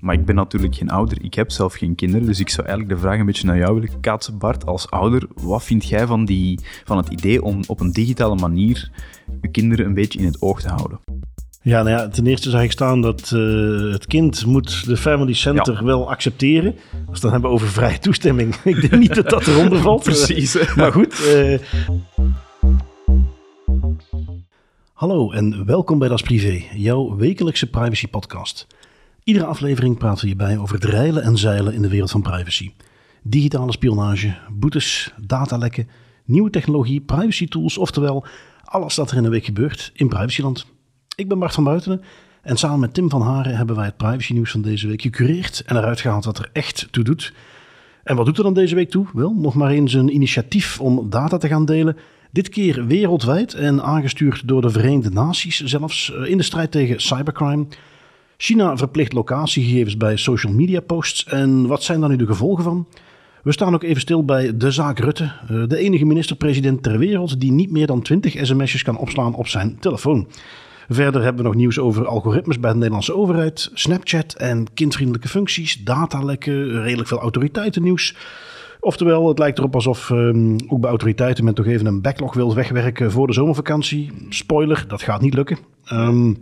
Maar ik ben natuurlijk geen ouder, ik heb zelf geen kinderen, dus ik zou eigenlijk de vraag een beetje naar jou willen kaatsen, Bart. Als ouder, wat vind jij van, die, van het idee om op een digitale manier je kinderen een beetje in het oog te houden? Ja, nou ja, ten eerste zag ik staan dat uh, het kind moet de Family Center ja. wel accepteren. Als we dan hebben over vrije toestemming. ik denk niet dat dat eronder valt. Precies. maar goed. Uh... Hallo en welkom bij Das Privé, jouw wekelijkse privacy podcast. Iedere aflevering praten we hierbij over het reilen en zeilen in de wereld van privacy. Digitale spionage, boetes, datalekken, nieuwe technologie, privacy tools, oftewel alles dat er in een week gebeurt in privacyland. Ik ben Bart van Buitenen en samen met Tim van Haren hebben wij het privacy nieuws van deze week gecureerd en eruit gehaald wat er echt toe doet. En wat doet er dan deze week toe? Wel, nog maar eens een initiatief om data te gaan delen. Dit keer wereldwijd en aangestuurd door de Verenigde Naties zelfs in de strijd tegen cybercrime. China verplicht locatiegegevens bij social media posts. En wat zijn daar nu de gevolgen van? We staan ook even stil bij de zaak Rutte, de enige minister-president ter wereld die niet meer dan 20 sms'jes kan opslaan op zijn telefoon. Verder hebben we nog nieuws over algoritmes bij de Nederlandse overheid, Snapchat en kindvriendelijke functies, datalekken, redelijk veel autoriteitennieuws. Oftewel, het lijkt erop alsof um, ook bij autoriteiten men toch even een backlog wil wegwerken voor de zomervakantie. Spoiler, dat gaat niet lukken. Um,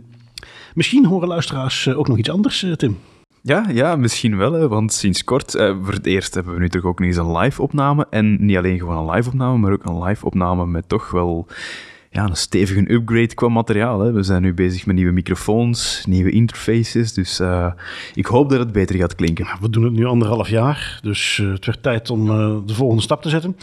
misschien horen luisteraars ook nog iets anders, Tim. Ja, ja, misschien wel. Want sinds kort, eh, voor het eerst hebben we nu toch ook nog eens een live-opname. En niet alleen gewoon een live-opname, maar ook een live-opname met toch wel ja, een stevige upgrade qua materiaal. Hè. We zijn nu bezig met nieuwe microfoons, nieuwe interfaces. Dus uh, ik hoop dat het beter gaat klinken. We doen het nu anderhalf jaar, dus uh, het werd tijd om uh, de volgende stap te zetten.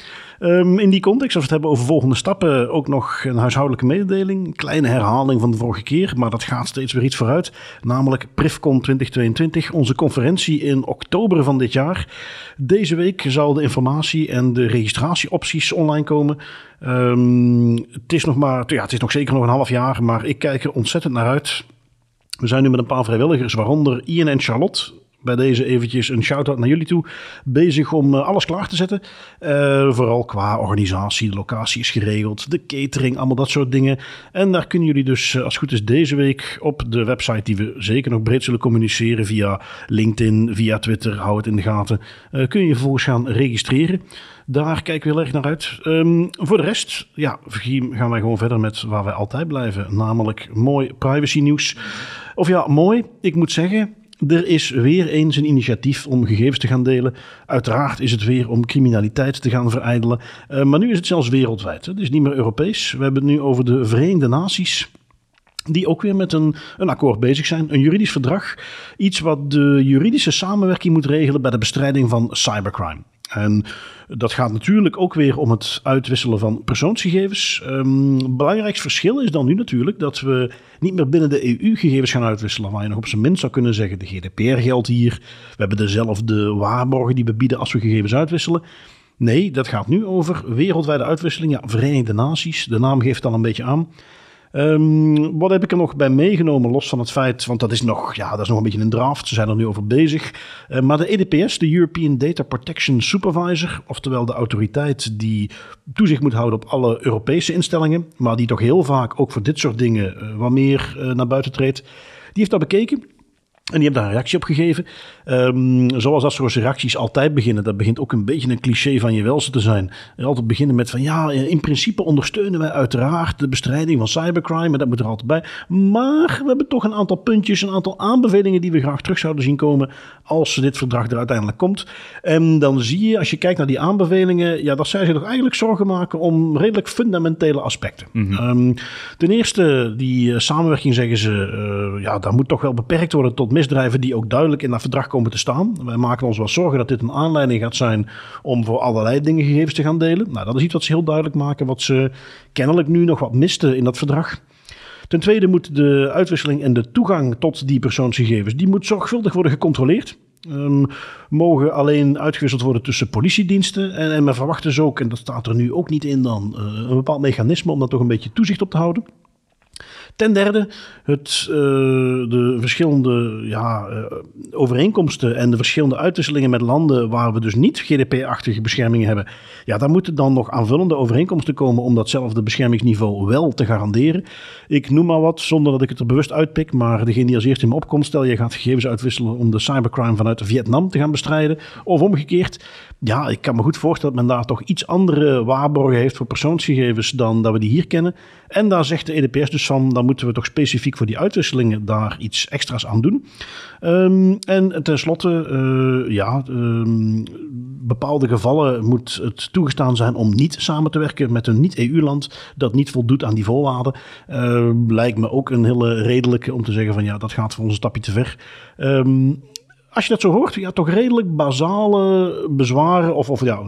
Um, in die context, als we het hebben over volgende stappen, ook nog een huishoudelijke mededeling. Kleine herhaling van de vorige keer, maar dat gaat steeds weer iets vooruit. Namelijk Privcon 2022, onze conferentie in oktober van dit jaar. Deze week zal de informatie en de registratieopties online komen. Um, het is nog maar, ja, het is nog zeker nog een half jaar, maar ik kijk er ontzettend naar uit. We zijn nu met een paar vrijwilligers, waaronder Ian en Charlotte bij deze eventjes een shout-out naar jullie toe. Bezig om uh, alles klaar te zetten. Uh, vooral qua organisatie, de locatie is geregeld, de catering, allemaal dat soort dingen. En daar kunnen jullie dus, uh, als het goed is, deze week op de website die we zeker nog breed zullen communiceren via LinkedIn, via Twitter, hou het in de gaten. kun je vervolgens gaan registreren. Daar kijken we heel erg naar uit. Um, voor de rest, ja, gaan wij gewoon verder met waar wij altijd blijven. Namelijk mooi privacy nieuws. Of ja, mooi, ik moet zeggen... Er is weer eens een initiatief om gegevens te gaan delen. Uiteraard is het weer om criminaliteit te gaan verijdelen. Uh, maar nu is het zelfs wereldwijd. Het is niet meer Europees. We hebben het nu over de Verenigde Naties. Die ook weer met een, een akkoord bezig zijn. Een juridisch verdrag. Iets wat de juridische samenwerking moet regelen bij de bestrijding van cybercrime. En dat gaat natuurlijk ook weer om het uitwisselen van persoonsgegevens. Um, het belangrijkste verschil is dan nu natuurlijk dat we niet meer binnen de EU gegevens gaan uitwisselen. Waar je nog op zijn minst zou kunnen zeggen: de GDPR geldt hier. We hebben dezelfde waarborgen die we bieden als we gegevens uitwisselen. Nee, dat gaat nu over wereldwijde uitwisseling. Ja, Verenigde Naties, de naam geeft al een beetje aan. Um, wat heb ik er nog bij meegenomen, los van het feit, want dat is nog, ja, dat is nog een beetje een draft, ze zijn er nu over bezig. Uh, maar de EDPS, de European Data Protection Supervisor, oftewel de autoriteit die toezicht moet houden op alle Europese instellingen, maar die toch heel vaak ook voor dit soort dingen uh, wat meer uh, naar buiten treedt, die heeft dat bekeken. En die hebben daar een reactie op gegeven. Um, zoals dat soort reacties altijd beginnen. Dat begint ook een beetje een cliché van je welste te zijn. Altijd beginnen met van ja, in principe ondersteunen wij uiteraard de bestrijding van cybercrime. En dat moet er altijd bij. Maar we hebben toch een aantal puntjes, een aantal aanbevelingen die we graag terug zouden zien komen. Als dit verdrag er uiteindelijk komt. En dan zie je, als je kijkt naar die aanbevelingen. Ja, dat zij zich toch eigenlijk zorgen maken om redelijk fundamentele aspecten. Mm -hmm. um, ten eerste, die uh, samenwerking zeggen ze. Uh, ja, daar moet toch wel beperkt worden tot misdrijven die ook duidelijk in dat verdrag komen te staan. Wij maken ons wel zorgen dat dit een aanleiding gaat zijn om voor allerlei dingen gegevens te gaan delen. Nou, dat is iets wat ze heel duidelijk maken, wat ze kennelijk nu nog wat misten in dat verdrag. Ten tweede moet de uitwisseling en de toegang tot die persoonsgegevens, die moet zorgvuldig worden gecontroleerd. Um, mogen alleen uitgewisseld worden tussen politiediensten. En, en men verwacht dus ook, en dat staat er nu ook niet in dan, uh, een bepaald mechanisme om daar toch een beetje toezicht op te houden. Ten derde, het, uh, de verschillende ja, uh, overeenkomsten en de verschillende uitwisselingen met landen waar we dus niet GDP-achtige beschermingen hebben. Ja, daar moeten dan nog aanvullende overeenkomsten komen om datzelfde beschermingsniveau wel te garanderen. Ik noem maar wat, zonder dat ik het er bewust uitpik, maar degene die als eerste in me opkomt, stel je gaat gegevens uitwisselen om de cybercrime vanuit Vietnam te gaan bestrijden, of omgekeerd. Ja, ik kan me goed voorstellen dat men daar toch iets andere waarborgen heeft voor persoonsgegevens dan dat we die hier kennen. En daar zegt de EDPS dus van, dan moeten we toch specifiek voor die uitwisselingen daar iets extra's aan doen. Um, en tenslotte, uh, ja, um, bepaalde gevallen moet het toegestaan zijn om niet samen te werken met een niet-EU-land dat niet voldoet aan die voorwaarden. Uh, lijkt me ook een hele redelijke om te zeggen van ja, dat gaat voor ons een stapje te ver. Um, als je dat zo hoort, ja, toch redelijk basale bezwaren. Of, of ja,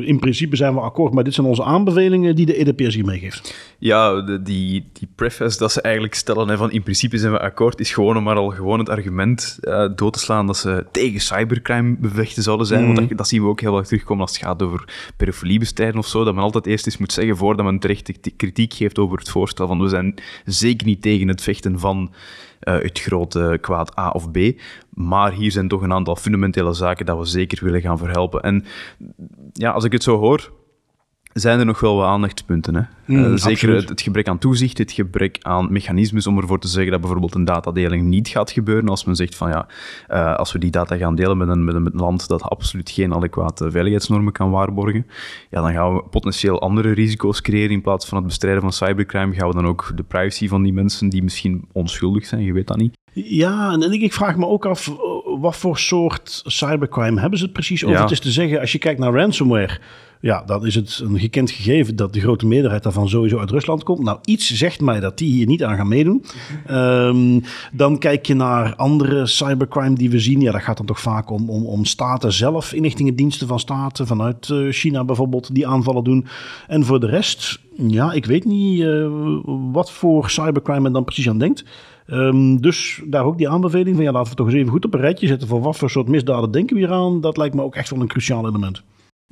in principe zijn we akkoord, maar dit zijn onze aanbevelingen die de EDPS hier meegeeft. Ja, de, die, die preface dat ze eigenlijk stellen hè, van in principe zijn we akkoord, is gewoon maar al gewoon het argument uh, dood te slaan dat ze tegen cybercrime bevechten zouden zijn. Want mm. dat, dat, zien we ook heel vaak terugkomen als het gaat over pedofiliebestrijden of zo. Dat men altijd eerst eens moet zeggen, voordat men terecht kritiek geeft over het voorstel, van we zijn zeker niet tegen het vechten van het grote kwaad A of B. Maar hier zijn toch een aantal fundamentele zaken dat we zeker willen gaan verhelpen. En ja, als ik het zo hoor, zijn er nog wel wat aandachtspunten. Hè? Mm, uh, zeker het, gebrek aan toezicht, het gebrek aan mechanismes om ervoor te zeggen dat bijvoorbeeld een datadeling niet gaat gebeuren. Als men zegt van ja, uh, als we die data gaan delen met een, met een, land dat absoluut geen adequate veiligheidsnormen kan waarborgen, ja, dan gaan we potentieel andere risico's creëren. In plaats van het bestrijden van cybercrime gaan we dan ook de privacy van die mensen die misschien onschuldig zijn, je weet dat niet. Ja, en ik vraag me ook af, wat voor soort cybercrime hebben ze het precies over? Het is te zeggen, als je kijkt naar ransomware ja, dan is het een gekend gegeven dat de grote meerderheid daarvan sowieso uit Rusland komt. Nou, iets zegt mij dat die hier niet aan gaan meedoen. Um, dan kijk je naar andere cybercrime die we zien. Ja, dat gaat dan toch vaak om, om, om staten zelf, inlichtingendiensten van staten, vanuit uh, China bijvoorbeeld, die aanvallen doen. En voor de rest, ja, ik weet niet uh, wat voor cybercrime men dan precies aan denkt. Um, dus daar ook die aanbeveling van ja, laten we toch eens even goed op een rijtje zetten voor wat voor soort misdaden denken we hier aan. Dat lijkt me ook echt wel een cruciaal element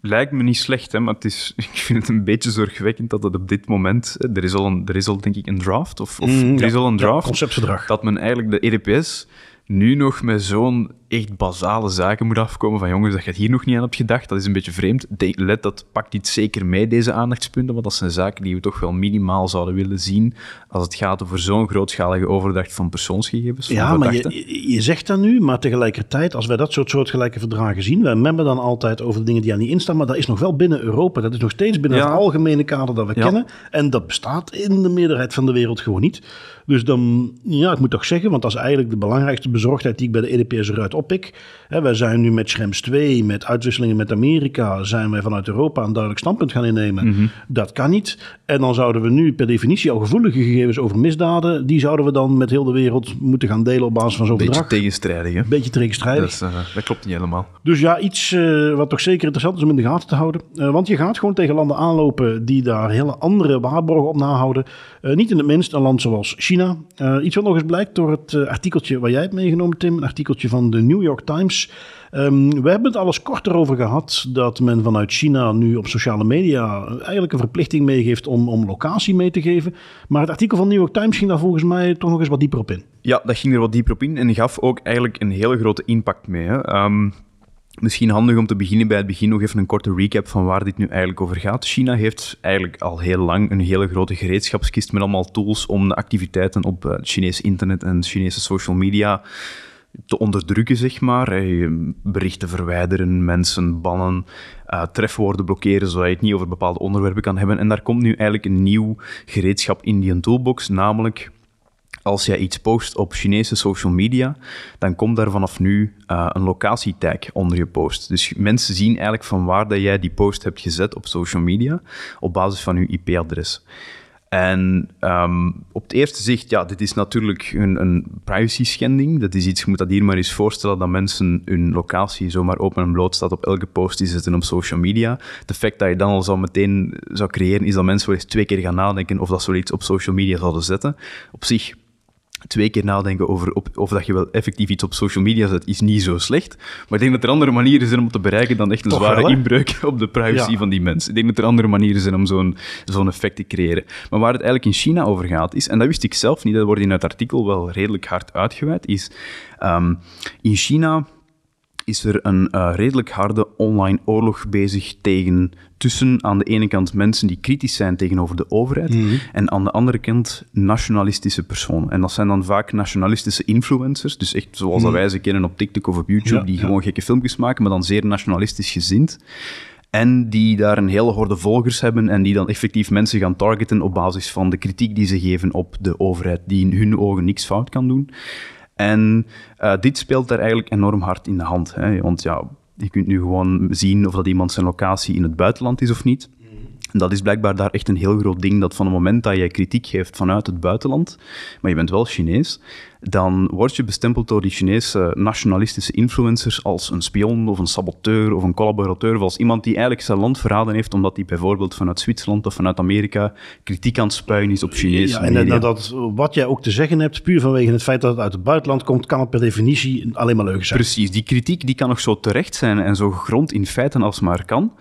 lijkt me niet slecht, hè, maar het is, ik vind het een beetje zorgwekkend dat het op dit moment... Er is al, een, er is al denk ik een draft, of, of mm, er is al een draft. Ja. Dat men eigenlijk de EDPS nu nog met zo'n echt basale zaken moet afkomen van jongens, dat je het hier nog niet aan hebt gedacht, dat is een beetje vreemd. let, dat pakt iets zeker mee, deze aandachtspunten, want dat zijn zaken die we toch wel minimaal zouden willen zien als het gaat over zo'n grootschalige overdracht van persoonsgegevens. ja, maar je, je zegt dat nu, maar tegelijkertijd, als wij dat soort soortgelijke verdragen zien, wij memmen dan altijd over de dingen die aan niet instaan, maar dat is nog wel binnen Europa, dat is nog steeds binnen het algemene kader dat we kennen, en dat bestaat in de meerderheid van de wereld gewoon niet. Dus dan, ja, ik moet toch zeggen, want dat is eigenlijk de belangrijkste bezorgdheid die ik bij de EDPS eruit oppik. He, wij zijn nu met Schrems 2, met uitwisselingen met Amerika, zijn wij vanuit Europa een duidelijk standpunt gaan innemen. Mhm. Dat kan niet. En dan zouden we nu per definitie al gevoelige gegevens over misdaden, die zouden we dan met heel de wereld moeten gaan delen op basis van zo'n verdrag. Beetje tegenstrijdig, hè? Beetje tegenstrijdig. Dat, uh, dat, klopt niet helemaal. Dus ja, iets uh, wat toch zeker interessant is om in de gaten te houden. Uh, want je gaat gewoon tegen landen aanlopen die daar hele andere waarborgen op nahouden. niet in het minst een land zoals China. Iets wat nog eens blijkt door het artikeltje waar jij hebt meegenomen, Tim. Een artikeltje van de New York Times. Um, we hebben het alles kort erover gehad dat men vanuit China nu op sociale media eigenlijk een verplichting meegeeft om, om locatie mee te geven. Maar het artikel van New York Times ging daar volgens mij toch nog eens wat dieper op in. Ja, dat ging er wat dieper op in en gaf ook eigenlijk een hele grote impact mee. Hè. Um, Misschien handig om te beginnen bij het begin nog even een korte recap van waar dit nu eigenlijk over gaat. China heeft eigenlijk al heel lang een hele grote gereedschapskist met allemaal tools om de activiteiten op het Chinese internet en Chinese social media te onderdrukken, zeg maar. Berichten verwijderen, mensen bannen, uh, trefwoorden blokkeren, zodat je het niet over bepaalde onderwerpen kan hebben. En daar komt nu eigenlijk een nieuw gereedschap in die toolbox, namelijk als jij iets post op Chinese social media, dan komt daar vanaf nu uh, een locatietag onder je post. Dus mensen zien eigenlijk van waar dat jij die post hebt gezet op social media op basis van je IP-adres. En um, op het eerste zicht, ja, dit is natuurlijk een, een privacy schending. Dat is iets, je moet dat hier maar eens voorstellen, dat mensen hun locatie zomaar open en bloot staat op elke post die zetten op social media. Het effect dat je dan al zo meteen zou creëren, is dat mensen wel eens twee keer gaan nadenken of dat zoiets op social media zouden zetten. Op zich twee keer nadenken over op, of dat je wel effectief iets op social media zet, is niet zo slecht. Maar ik denk dat er andere manieren zijn om te bereiken dan echt een Toch zware wel, inbreuk op de privacy Ja. van die mensen. Ik denk dat er andere manieren zijn om zo'n zo'n effect te creëren. Maar waar het eigenlijk in China over gaat, is, en dat wist ik zelf niet, dat wordt in het artikel wel redelijk hard uitgeweid, is ehm, in China is er een eh, redelijk harde online oorlog bezig tegen tussen aan de ene kant mensen die kritisch zijn tegenover de overheid en aan de andere kant nationalistische personen. En dat zijn dan vaak nationalistische influencers, dus echt zoals dat wij ze kennen op TikTok of op YouTube, Ja, die ja. gewoon gekke filmpjes maken, maar dan zeer nationalistisch gezind. En die daar een hele horde volgers hebben en die dan effectief mensen gaan targeten op basis van de kritiek die ze geven op de overheid, die in hun ogen niks fout kan doen. En eh, dit speelt daar eigenlijk enorm hard in de hand. Hè? Want ja, je kunt nu gewoon zien of dat iemand zijn locatie in het buitenland is of niet. En Dat is blijkbaar daar echt een heel groot ding, dat van het moment dat jij kritiek geeft vanuit het buitenland, maar je bent wel Chinees, dan word je bestempeld door die Chinese nationalistische influencers als een spion of een saboteur of een collaborateur, of als iemand die eigenlijk zijn land verraden heeft omdat hij bijvoorbeeld vanuit Zwitserland of vanuit Amerika kritiek aan het spuien is op Chinese Ja, en dat, wat jij ook te zeggen hebt, puur vanwege het feit dat het uit het buitenland komt, kan het per definitie alleen maar leugen zijn. Precies, die kritiek die kan nog zo terecht zijn en zo gegrond in feiten als maar kan.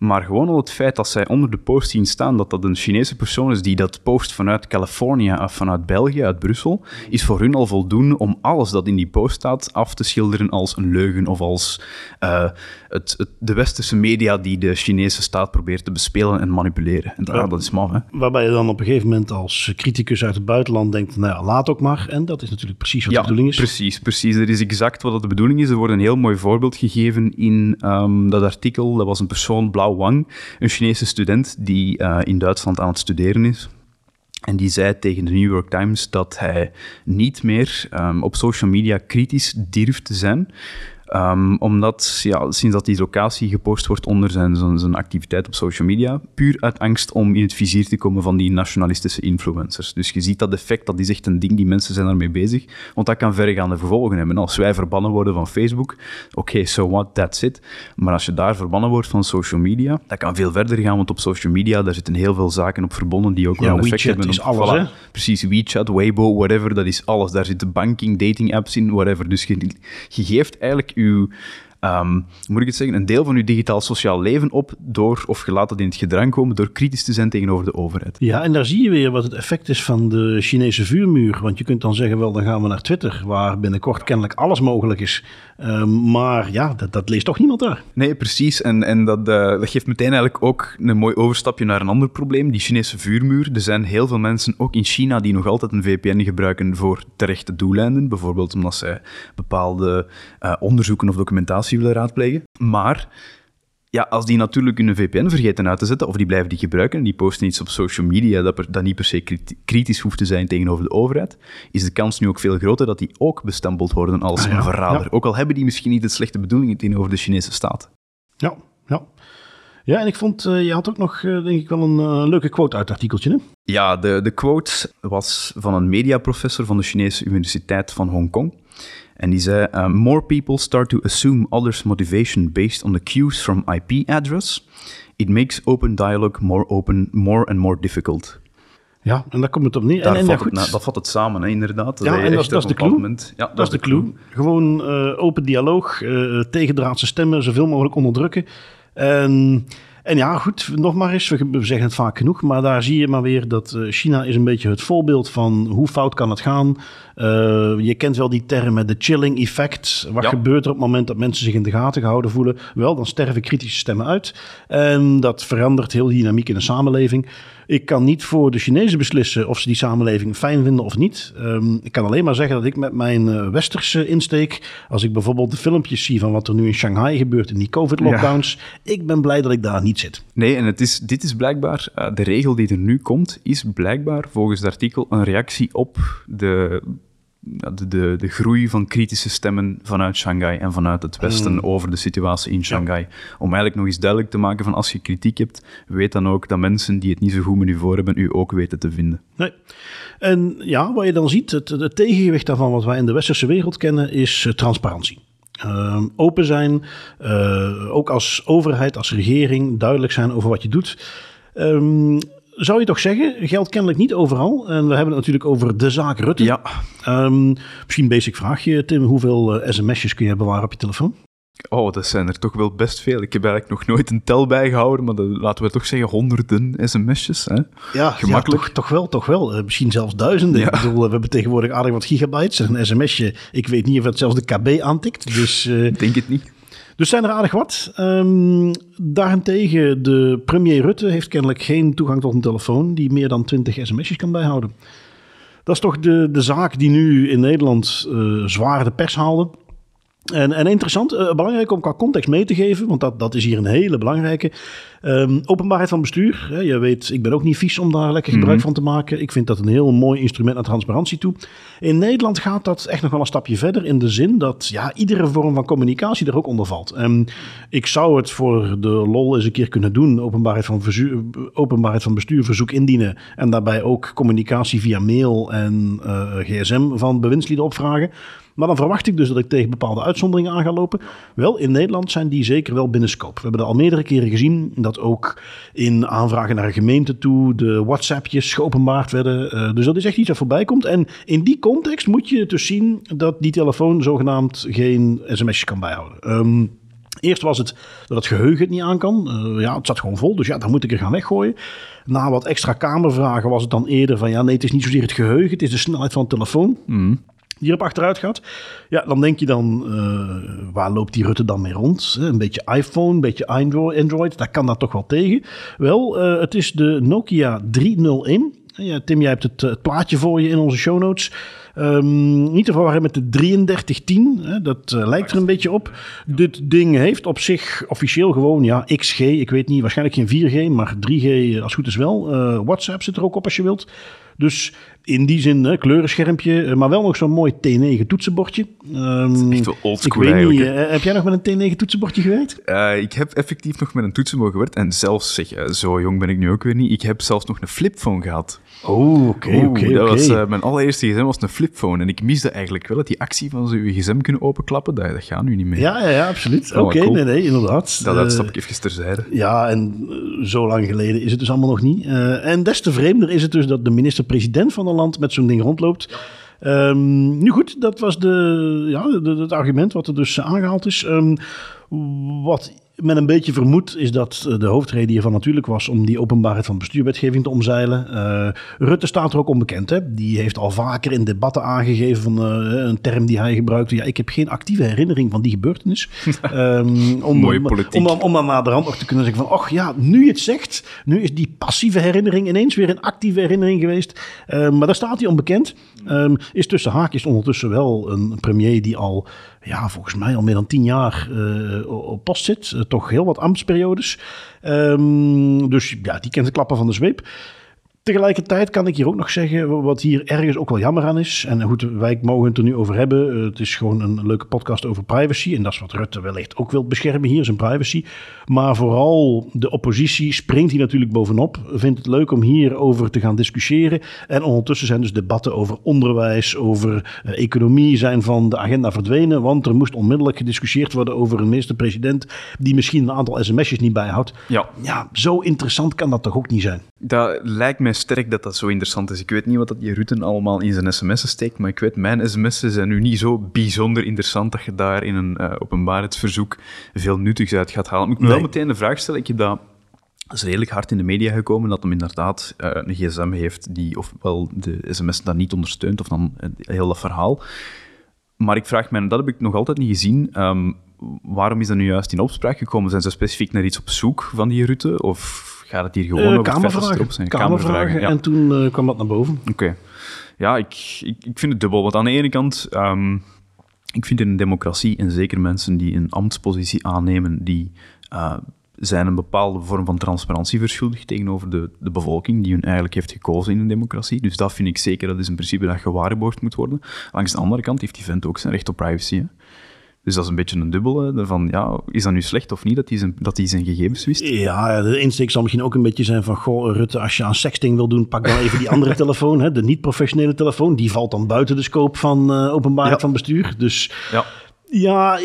Maar gewoon al het feit dat zij onder de post zien staan dat dat een Chinese persoon is die dat post vanuit Californië of vanuit België, uit Brussel, is voor hun al voldoende om alles dat in die post staat af te schilderen als een leugen of als eh, het, het, de westerse media die de Chinese staat probeert te bespelen en manipuleren. En dat, Ja. dat is maf, hè? Waarbij je dan op een gegeven moment als criticus uit het buitenland denkt, nou ja, laat ook maar. En dat is natuurlijk precies wat de bedoeling is. Precies, precies. Dat is exact wat de bedoeling is. Er wordt een heel mooi voorbeeld gegeven in ehm, dat artikel. Dat was een persoon, Blauw Wang, een Chinese student die eh, in Duitsland aan het studeren is. En die zei tegen de New York Times dat hij niet meer ehm, op social media kritisch durft te zijn. Ehm, omdat ja, sinds dat die locatie gepost wordt onder zijn, zijn, zijn activiteit op social media, puur uit angst om in het vizier te komen van die nationalistische influencers. Dus je ziet dat effect, dat is echt een ding, die mensen zijn daarmee bezig. Want dat kan verregaande gevolgen hebben. Als wij verbannen worden van Facebook, oké, so what, that's it. Maar als je daar verbannen wordt van social media, dat kan veel verder gaan, want op social media, daar zitten heel veel zaken op verbonden die ook Ja, wel een effect hebben. is op, alles, hè? Precies, WeChat, Weibo, whatever, dat is alles. Daar zitten banking, dating apps in, whatever. Dus je, je geeft eigenlijk uw, ehm, moet ik het zeggen, een deel van je digitaal sociaal leven op door, of je laat dat in het gedrang komen, door kritisch te zijn tegenover de overheid. Ja, en daar zie je weer wat het effect is van de Chinese vuurmuur. Want je kunt dan zeggen, wel, dan gaan we naar Twitter, waar binnenkort kennelijk alles mogelijk is. Ehm, maar ja, dat, dat leest toch niemand daar. Nee, precies. En, en dat, eh, dat geeft meteen eigenlijk ook een mooi overstapje naar een ander probleem, die Chinese vuurmuur. Er zijn heel veel mensen, ook in China, die nog altijd een VPN gebruiken voor terechte doeleinden. Bijvoorbeeld omdat zij bepaalde eh, onderzoeken of documentatie willen raadplegen. Maar ja, als die natuurlijk hun VPN vergeten uit te zetten, of die blijven die gebruiken en die posten iets op social media dat, per- dat niet per se kriti- kritisch hoeft te zijn tegenover de overheid, is de kans nu ook veel groter dat die ook bestempeld worden als Ah ja, een verrader. ja. Ook al hebben die misschien niet de slechte bedoelingen tegenover de Chinese staat. Ja, ja. Ja, en ik vond, eh, je had ook nog, eh, denk ik, wel een eh, leuke quote uit het artikeltje, hè? Ja, de, de quote was van een mediaprofessor van de Chinese Universiteit van Hongkong. En die zei: uh, More people start to assume others' motivation based on the cues from IP address. It makes open dialogue more open, more and more difficult. Ja, en daar komt het op neer. En, en, vat het, dat vat het samen, hè, inderdaad. Ja, en dat is- dat de clue. moment- ja, dat is de clue. Gewoon eh, open dialoog, eh tegendraadse stemmen, zoveel mogelijk onderdrukken. En, en ja, goed, nog maar eens, we, we zeggen het vaak genoeg, maar daar zie je maar weer dat eh, China is een beetje het voorbeeld van hoe fout kan het gaan. Eh, je kent wel die termen, de chilling effect. Wat Ja. gebeurt er op het moment dat mensen zich in de gaten gehouden voelen? Wel, dan sterven kritische stemmen uit. En dat verandert heel de dynamiek in de samenleving. Ik kan niet voor de Chinezen beslissen of ze die samenleving fijn vinden of niet. Ehm, ik kan alleen maar zeggen dat ik met mijn eh, westerse insteek, als ik bijvoorbeeld de filmpjes zie van wat er nu in Shanghai gebeurt in die COVID-lockdowns, ik ben blij dat ik daar niet zit. Nee, en het is, dit is blijkbaar, eh, de regel die er nu komt, is blijkbaar volgens het artikel een reactie op de, de, de, de groei van kritische stemmen vanuit Shanghai en vanuit het Westen over de situatie in Shanghai. Om eigenlijk nog eens duidelijk te maken van als je kritiek hebt, weet dan ook dat mensen die het niet zo goed met u voor hebben, u ook weten te vinden. Nee. En ja, wat je dan ziet, het, het tegengewicht daarvan wat wij in de westerse wereld kennen, is eh, transparantie. Ehm, open zijn, eh, ook als overheid, als regering, duidelijk zijn over wat je doet. Ehm, zou je toch zeggen, geldt kennelijk niet overal. En we hebben het natuurlijk over de zaak Rutte. Ja. Ehm, misschien een basic vraagje, Tim. Hoeveel uh, sms'jes kun je bewaren op je telefoon? Oh, dat zijn er toch wel best veel. Ik heb eigenlijk nog nooit een tel bijgehouden, maar laten we toch zeggen honderden sms'jes. Hè? Ja, gemakkelijk. Ja, toch, toch, wel, toch wel. Uh, misschien zelfs duizenden. Ja. Ik bedoel, we hebben tegenwoordig aardig wat gigabytes. Een sms'je, ik weet niet of het zelfs de KB aantikt. Dus, uh, Denk het niet. Dus zijn er aardig wat. Um, daarentegen, de premier Rutte heeft kennelijk geen toegang tot een telefoon die meer dan 20 sms'jes kan bijhouden. Dat is toch de, de zaak die nu in Nederland uh, zwaar de pers haalde. En, en interessant, uh, belangrijk om qua context mee te geven, want dat, dat is hier een hele belangrijke. Um, openbaarheid van bestuur. Hè, je weet, ik ben ook niet vies om daar lekker gebruik mm -hmm. van te maken. Ik vind dat een heel mooi instrument naar transparantie toe. In Nederland gaat dat echt nog wel een stapje verder in de zin dat ja, iedere vorm van communicatie er ook onder valt. Um, ik zou het voor de lol eens een keer kunnen doen, openbaarheid van, openbaarheid van bestuur verzoek indienen en daarbij ook communicatie via mail en uh, gsm van bewindslieden opvragen. Maar dan verwacht ik dus dat ik tegen bepaalde uitzonderingen aan ga lopen. Wel, in Nederland zijn die zeker wel binnen scope. We hebben er al meerdere keren gezien dat ook in aanvragen naar een gemeente toe de WhatsAppjes geopenbaard werden. Uh, dus dat is echt iets dat voorbij komt. En in die context moet je dus zien dat die telefoon zogenaamd geen sms'jes kan bijhouden. Um, Eerst was het dat het geheugen het niet aan kan. Uh, ja, het zat gewoon vol, dus ja, dan moet ik er gaan weggooien. Na wat extra kamervragen was het dan eerder van... ja, nee, het is niet zozeer het geheugen, het is de snelheid van de telefoon. Mm die erop achteruit gaat. Ja, dan denk je dan, uh, waar loopt die Rutte dan mee rond? Een beetje iPhone, een beetje Android, daar kan dat toch wel tegen. Wel, uh, het is de Nokia 301. Ja, Tim, jij hebt het, het, plaatje voor je in onze show notes. Um, niet te verwarren met de 3310. Hè, dat uh, lijkt er een beetje op. Dit ding heeft op zich officieel gewoon ja, XG. Ik weet niet, waarschijnlijk geen 4G, maar 3G als goed is wel. WhatsApp zit er ook op als je wilt. Dus in die zin, hè, kleurenschermpje, maar wel nog zo'n mooi T9 toetsenbordje. Um, echt wel oldschool Ik weet niet, uh, heb jij nog met een T9 toetsenbordje gewerkt? Uh, ik heb effectief nog met een toetsenbord gewerkt. En zelfs, zeg, uh, zo jong ben ik nu ook weer niet, ik heb zelfs nog een flipphone gehad. Oh, oké, oké, oké. Dat was mijn allereerste gsm was een flipphone. En ik misde eigenlijk wel dat die actie van zo je gsm kunnen openklappen, dat, dat gaat nu niet meer. Ja, ja, ja absoluut. Oké, okay, cool. nee, nee, inderdaad. Dat, dat stap ik even terzijde. Ja, en zo lang geleden is het dus allemaal nog niet. en des te vreemder is het dus dat de minister-president van een land met zo'n ding rondloopt. Ja. Um, nu goed, dat was de, ja, de, het argument wat er dus aangehaald is. Um, wat men een beetje vermoedt is dat de hoofdreden hiervan natuurlijk was om die openbaarheid van bestuurwetgeving te omzeilen. Uh, Rutte staat er ook onbekend. Hè? Die heeft al vaker in debatten aangegeven van uh, een term die hij gebruikte. Ja, ik heb geen actieve herinnering van die gebeurtenis. um, om, Mooie politiek. Om, om, om dan na de rand nog te kunnen zeggen van, ach ja, nu je het zegt, nu is die passieve herinnering ineens weer een actieve herinnering geweest. Uh, maar daar staat hij onbekend. Um, is tussen haakjes ondertussen wel een premier die al ja, volgens mij al meer dan tien jaar uh, op post zit. Uh, toch heel wat ambtsperiodes. Um, dus ja, die kent de klappen van de zweep. Tegelijkertijd kan ik hier ook nog zeggen wat hier ergens ook wel jammer aan is. En goed, wij mogen het er nu over hebben. Uh, het is gewoon een leuke podcast over privacy. En dat is wat Rutte wellicht ook wil beschermen hier, zijn privacy. Maar vooral de oppositie springt hier natuurlijk bovenop. Vindt het leuk om hierover te gaan discussiëren. En ondertussen zijn dus debatten over onderwijs, over uh, economie zijn van de agenda verdwenen. Want er moest onmiddellijk gediscussieerd worden over een minister-president die misschien een aantal sms'jes niet bijhoudt. Ja. ja, zo interessant kan dat toch ook niet zijn? Dat lijkt mij sterk dat dat zo interessant is. Ik weet niet wat dat die Rutten allemaal in zijn sms'en steekt, maar ik weet, mijn sms'en zijn nu niet zo bijzonder interessant dat je daar in een uh, openbaarheidsverzoek veel nuttigs uit gaat halen. Ik moet wel meteen de vraag stellen, ik heb dat... Dat is redelijk hard in de media gekomen dat hem inderdaad uh, een gsm heeft die ofwel de sms dan niet ondersteunt, of dan heel dat verhaal. Maar ik vraag me, en dat heb ik nog altijd niet gezien, um, waarom is dat nu juist in opspraak gekomen? Zijn ze specifiek naar iets op zoek van die Rutte? Of gaat het hier gewoon uh, over kamervragen. zijn? Kamervragen, kamervragen ja. en toen uh, kwam dat naar boven. Oké. Okay. Ja, ik, ik, ik vind het dubbel. Want aan de ene kant, um, ik vind in een democratie, en zeker mensen die een ambtspositie aannemen, die uh, zijn een bepaalde vorm van transparantie verschuldigd tegenover de, de bevolking die hun eigenlijk heeft gekozen in een democratie. Dus dat vind ik zeker, dat is een principe dat gewaarborgd moet worden. Langs de andere kant heeft die vent ook zijn recht op privacy. Hè? Dus dat is een beetje een dubbele. Van, ja, is dat nu slecht of niet dat hij zijn, dat hij zijn gegevens wist? Ja, de insteek zal misschien ook een beetje zijn van... Goh, Rutte, als je aan sexting wil doen, pak dan even die andere telefoon. Hè, de niet-professionele telefoon. Die valt dan buiten de scope van uh, openbaarheid ja. van bestuur. Dus ja, ja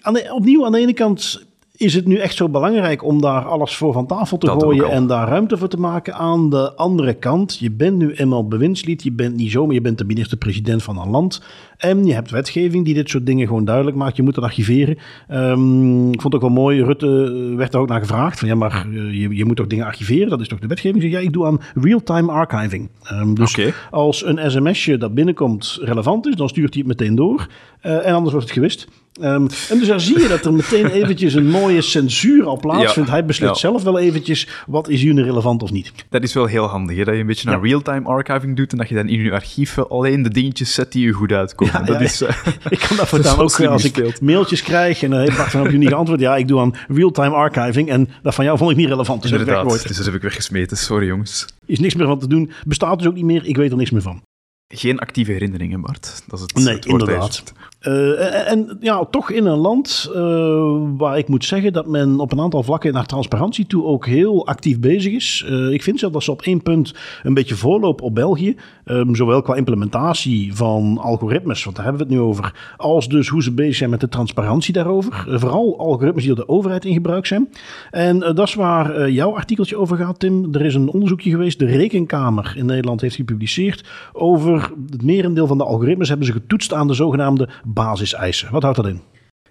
aan de, opnieuw aan de ene kant is het nu echt zo belangrijk om daar alles voor van tafel te Dat gooien en daar ruimte voor te maken? Aan de andere kant, je bent nu eenmaal bewindslied, je bent niet zomaar, je bent de minister-president van een land. En je hebt wetgeving die dit soort dingen gewoon duidelijk maakt. Je moet het archiveren. Ehm, ik vond het ook wel mooi, Rutte eh, werd er ook naar gevraagd. Van, ja, maar eh, je, je moet toch dingen archiveren? Dat is toch de wetgeving? Ik zeg, ja, ik doe aan real-time archiving. Ehm, dus als een sms'je dat binnenkomt relevant is, dan stuurt hij het meteen door. Eh, en anders wordt het gewist. Ehm, en dus daar zie je dat er meteen eventjes een mooie censuur al plaatsvindt. Ja. Hij beslist Ja. zelf wel eventjes wat is hier nu relevant of niet. Dat is wel heel handig, hè? dat je een beetje naar real-time archiving doet en dat je dan in je archieven alleen de dingetjes zet die je goed uitkomen. Ja, dat ja. is... eh, Ik kan daar Dat voortaan wel ook, slim als ik mailtjes krijg en dan heeft Bart van heb je niet geantwoord. Ja, ik doe aan real-time archiving en dat van jou vond ik niet relevant. Dus heb ik inderdaad, weggegooid. dus dat heb ik weggesmeten. Sorry, jongens. Is niks meer van te doen. Bestaat dus ook niet meer. Ik weet er niks meer van. Geen actieve herinneringen, Bart. Dat is het, Nee, het inderdaad. Eh, en, ja, toch in een land eh, waar ik moet zeggen dat men op een aantal vlakken naar transparantie toe ook heel actief bezig is. Eh, ik vind zelf dat ze op één punt een beetje voorlopen op België. Ehm, zowel qua implementatie van algoritmes, want daar hebben we het nu over, als dus hoe ze bezig zijn met de transparantie daarover. Vooral algoritmes die door de overheid in gebruik zijn. En dat is waar jouw artikeltje over gaat, Tim. Er is een onderzoekje geweest, de Rekenkamer in Nederland heeft gepubliceerd over het merendeel van de algoritmes hebben ze getoetst aan de zogenaamde basiseisen. Wat houdt dat in?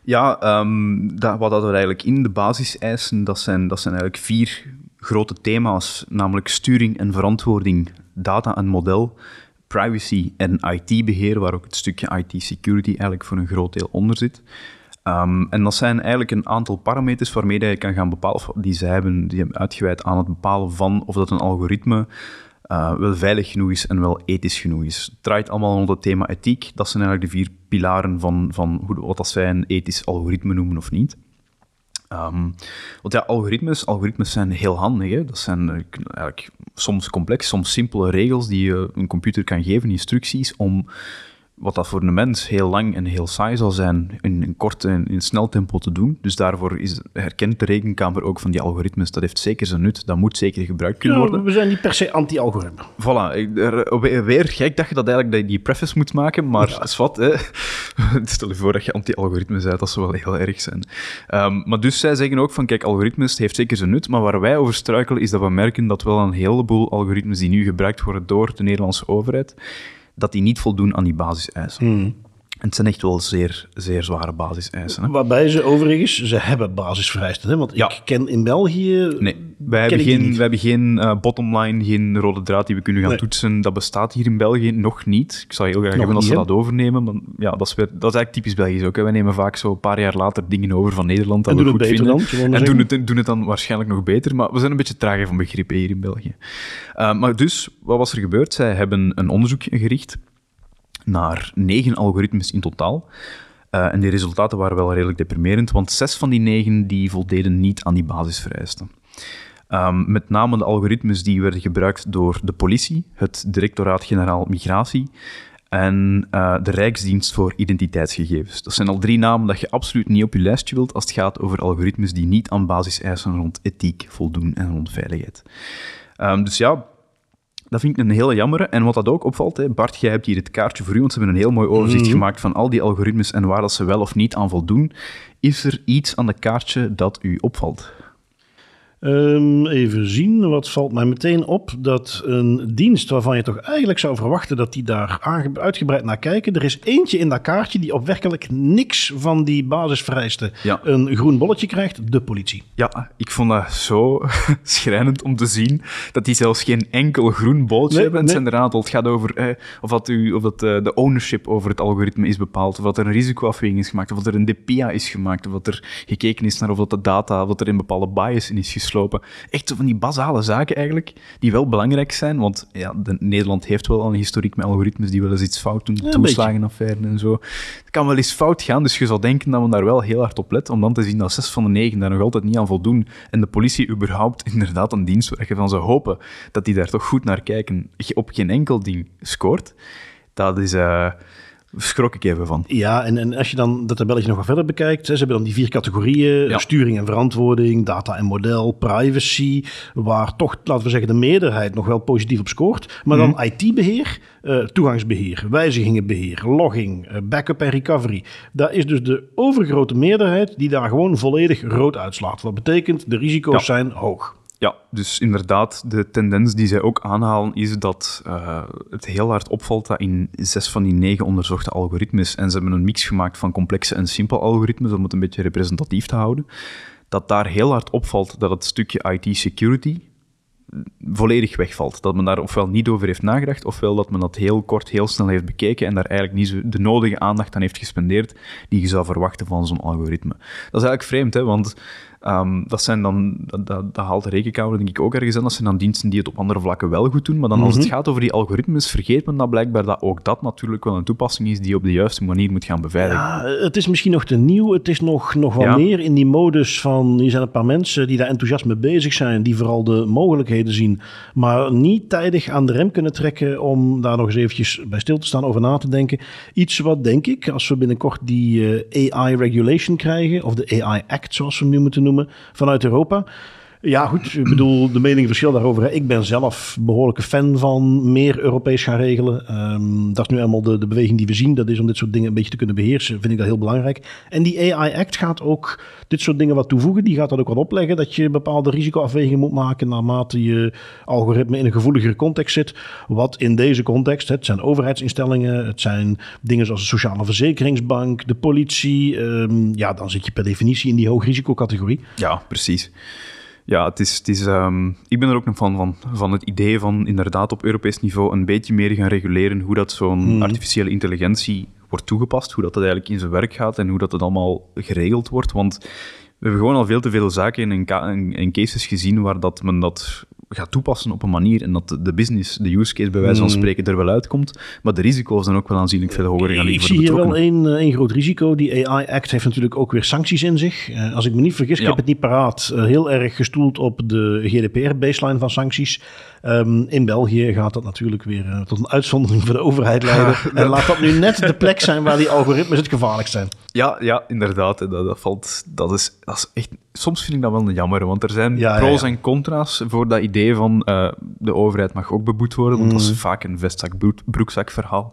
Ja, ehm, dat, wat hadden we eigenlijk in de basiseisen? Dat zijn, dat zijn eigenlijk vier grote thema's, namelijk sturing en verantwoording, data en model, privacy en IT-beheer, waar ook het stukje IT-security eigenlijk voor een groot deel onder zit. Ehm, en dat zijn eigenlijk een aantal parameters waarmee je kan gaan bepalen, die zij hebben, die hebben uitgeweid aan het bepalen van of dat een algoritme eh, wel veilig genoeg is en wel ethisch genoeg is. Het draait allemaal rond het thema ethiek. Dat zijn eigenlijk de vier pilaren van, van hoe, wat dat zij een ethisch algoritme noemen of niet. Ehm, want ja, algoritmes, algoritmes zijn heel handig. Hè? Dat zijn eh, eigenlijk soms complex, soms simpele regels die je een computer kan geven, instructies, om wat dat voor een mens heel lang en heel saai zal zijn, in een korte en in snel tempo te doen. Dus daarvoor is, herkent de rekenkamer ook van die algoritmes. Dat heeft zeker zijn nut, dat moet zeker gebruikt kunnen worden. we zijn niet per se anti-algoritme. Voilà, ik- er- weer gek dat je dat eigenlijk die preface moet maken, maar is wat, hè. Stel je voor dat je anti-algoritmes bent, dat zou wel heel erg zijn. Ehm, maar dus zij zeggen ook van, kijk, algoritmes heeft zeker zijn nut, maar waar wij over struikelen is dat we merken dat wel een heleboel algoritmes die nu gebruikt worden door de Nederlandse overheid, dat die niet voldoen aan die basiseisen. En het zijn echt wel zeer, zeer zware basiseisen. Hè? Waarbij ze overigens, ze hebben basisvereisten. Hè? Want Ja. ik ken in België... Nee, wij hebben geen, wij hebben geen eh, bottomline, geen rode draad die we kunnen gaan Nee. toetsen. Dat bestaat hier in België nog niet. Ik zou heel graag hebben dat niet, ze dat overnemen. Maar ja, dat is, weer, dat is eigenlijk typisch Belgisch ook. Hè. Wij nemen vaak zo een paar jaar later dingen over van Nederland dat En we doen goed het beter vinden. dan, en doen het, doen het dan waarschijnlijk nog beter. Maar we zijn een beetje traag van begrippen hier in België. Eh, maar dus, wat was er gebeurd? Zij hebben een onderzoek gericht naar negen algoritmes in totaal. Eh, en die resultaten waren wel redelijk deprimerend, want zes van die negen die voldeden niet aan die basisvereisten. Ehm, met name de algoritmes die werden gebruikt door de politie, het Directoraat-Generaal Migratie en eh, de Rijksdienst voor Identiteitsgegevens. Dat zijn al drie namen dat je absoluut niet op je lijstje wilt als het gaat over algoritmes die niet aan basiseisen rond ethiek voldoen en rond veiligheid. Ehm, dus ja, dat vind ik een hele jammer. En wat dat ook opvalt, hè, Bart, jij hebt hier het kaartje voor u, want ze hebben een heel mooi overzicht Mhm. gemaakt van al die algoritmes en waar dat ze wel of niet aan voldoen. Is er iets aan het kaartje dat u opvalt? Ehm, even zien, wat valt mij meteen op? Dat een dienst waarvan je toch eigenlijk zou verwachten dat die daar uitgebreid naar kijken. Er is eentje in dat kaartje die op werkelijk niks van die basisvereisten Ja. een groen bolletje krijgt. De politie. Ja, ik vond dat zo schrijnend om te zien dat die zelfs geen enkel groen bolletje Nee, hebben. Het, nee. zijn er het gaat over eh, of, dat u, of dat, eh, de ownership over het algoritme is bepaald, of dat er een risicoafweging is gemaakt, of dat er een DPIA is gemaakt, of dat er gekeken is naar of dat de data, of dat er een bepaalde bias in is Echt zo van die basale zaken eigenlijk, die wel belangrijk zijn, want ja, de, Nederland heeft wel al een historiek met algoritmes die wel eens iets fout doen, een toeslagenaffaire en zo. Het kan wel eens fout gaan, dus je zou denken dat we daar wel heel hard op letten, om dan te zien dat zes van de negen daar nog altijd niet aan voldoen en de politie überhaupt inderdaad een dienst waar je van zou hopen dat die daar toch goed naar kijken, op geen enkel ding scoort. Dat is... eh, schrok ik even van. Ja, en, en als je dan dat tabelletje nog wat verder bekijkt, hè, ze hebben dan die vier categorieën, Ja. sturing en verantwoording, data en model, privacy, waar toch, laten we zeggen, de meerderheid nog wel positief op scoort. Maar dan IT-beheer, eh, toegangsbeheer, wijzigingenbeheer, logging, eh, backup en recovery. Daar is dus de overgrote meerderheid die daar gewoon volledig rood uitslaat. Wat betekent, de risico's Ja. zijn hoog. Ja, dus inderdaad, de tendens die zij ook aanhalen is dat eh, het heel hard opvalt dat in zes van die negen onderzochte algoritmes, en ze hebben een mix gemaakt van complexe en simpele algoritmes om het een beetje representatief te houden, dat daar heel hard opvalt dat het stukje IT-security volledig wegvalt. Dat men daar ofwel niet over heeft nagedacht, ofwel dat men dat heel kort, heel snel heeft bekeken en daar eigenlijk niet de nodige aandacht aan heeft gespendeerd die je zou verwachten van zo'n algoritme. Dat is eigenlijk vreemd, hè, want ehm, dat zijn dan, dat, dat, dat haalt de rekenkamer denk ik ook ergens aan, dat zijn dan diensten die het op andere vlakken wel goed doen, maar dan als het gaat over die algoritmes, vergeet men dat blijkbaar dat ook dat natuurlijk wel een toepassing is die op de juiste manier moet gaan beveiligen. Ja, het is misschien nog te nieuw. Het is nog, nog wel Ja. meer in die modus van... hier zijn een paar mensen die daar enthousiast mee bezig zijn... die vooral de mogelijkheden zien... maar niet tijdig aan de rem kunnen trekken... om daar nog eens eventjes bij stil te staan, over na te denken. Iets wat, denk ik, als we binnenkort die eh, AI-regulation krijgen... of de AI-act, zoals we hem nu moeten noemen, vanuit Europa... Ja, goed. Ik bedoel, de meningen verschillen daarover. Ik ben zelf behoorlijke fan van meer Europees gaan regelen. Ehm, dat is nu eenmaal de, de beweging die we zien. Dat is om dit soort dingen een beetje te kunnen beheersen. Vind ik dat heel belangrijk. En die AI-act gaat ook dit soort dingen wat toevoegen. Die gaat dat ook wat opleggen. Dat je bepaalde risicoafwegingen moet maken naarmate je algoritme in een gevoeligere context zit. Wat in deze context, het zijn overheidsinstellingen. Het zijn dingen zoals de Sociale Verzekeringsbank, de politie. Ehm, ja, dan zit je per definitie in die hoogrisicocategorie. Ja, precies. Ja, het is, het is, ehm, ik ben er ook nog van, van, van het idee van inderdaad op Europees niveau een beetje meer gaan reguleren hoe dat zo'n artificiële intelligentie wordt toegepast, hoe dat, dat eigenlijk in zijn werk gaat en hoe dat het allemaal geregeld wordt. Want we hebben gewoon al veel te veel zaken in, in cases gezien waar dat men dat gaat toepassen op een manier en dat de- business, de use case bij wijze van spreken er wel uitkomt, maar de risico's dan ook wel aanzienlijk veel hoger gaan Ik liggen zie voor de hier wel één, eh, één groot risico. Die AI-act heeft natuurlijk ook weer sancties in zich. Eh, als ik me niet vergis, ik heb het niet paraat, eh, heel erg gestoeld op de GDPR-baseline van sancties. Ehm, in België gaat dat natuurlijk weer eh, tot een uitzondering voor de overheid leiden. en laat dat nu net de plek zijn waar die algoritmes het gevaarlijkst zijn. Ja, ja, inderdaad. Dat, dat, valt, dat, is, dat is echt... Soms vind ik dat wel een jammer, want er zijn Ja, pro's ja. en contra's voor dat idee van eh, de overheid mag ook beboet worden, want dat Mm. is vaak een vestzak-broekzak verhaal.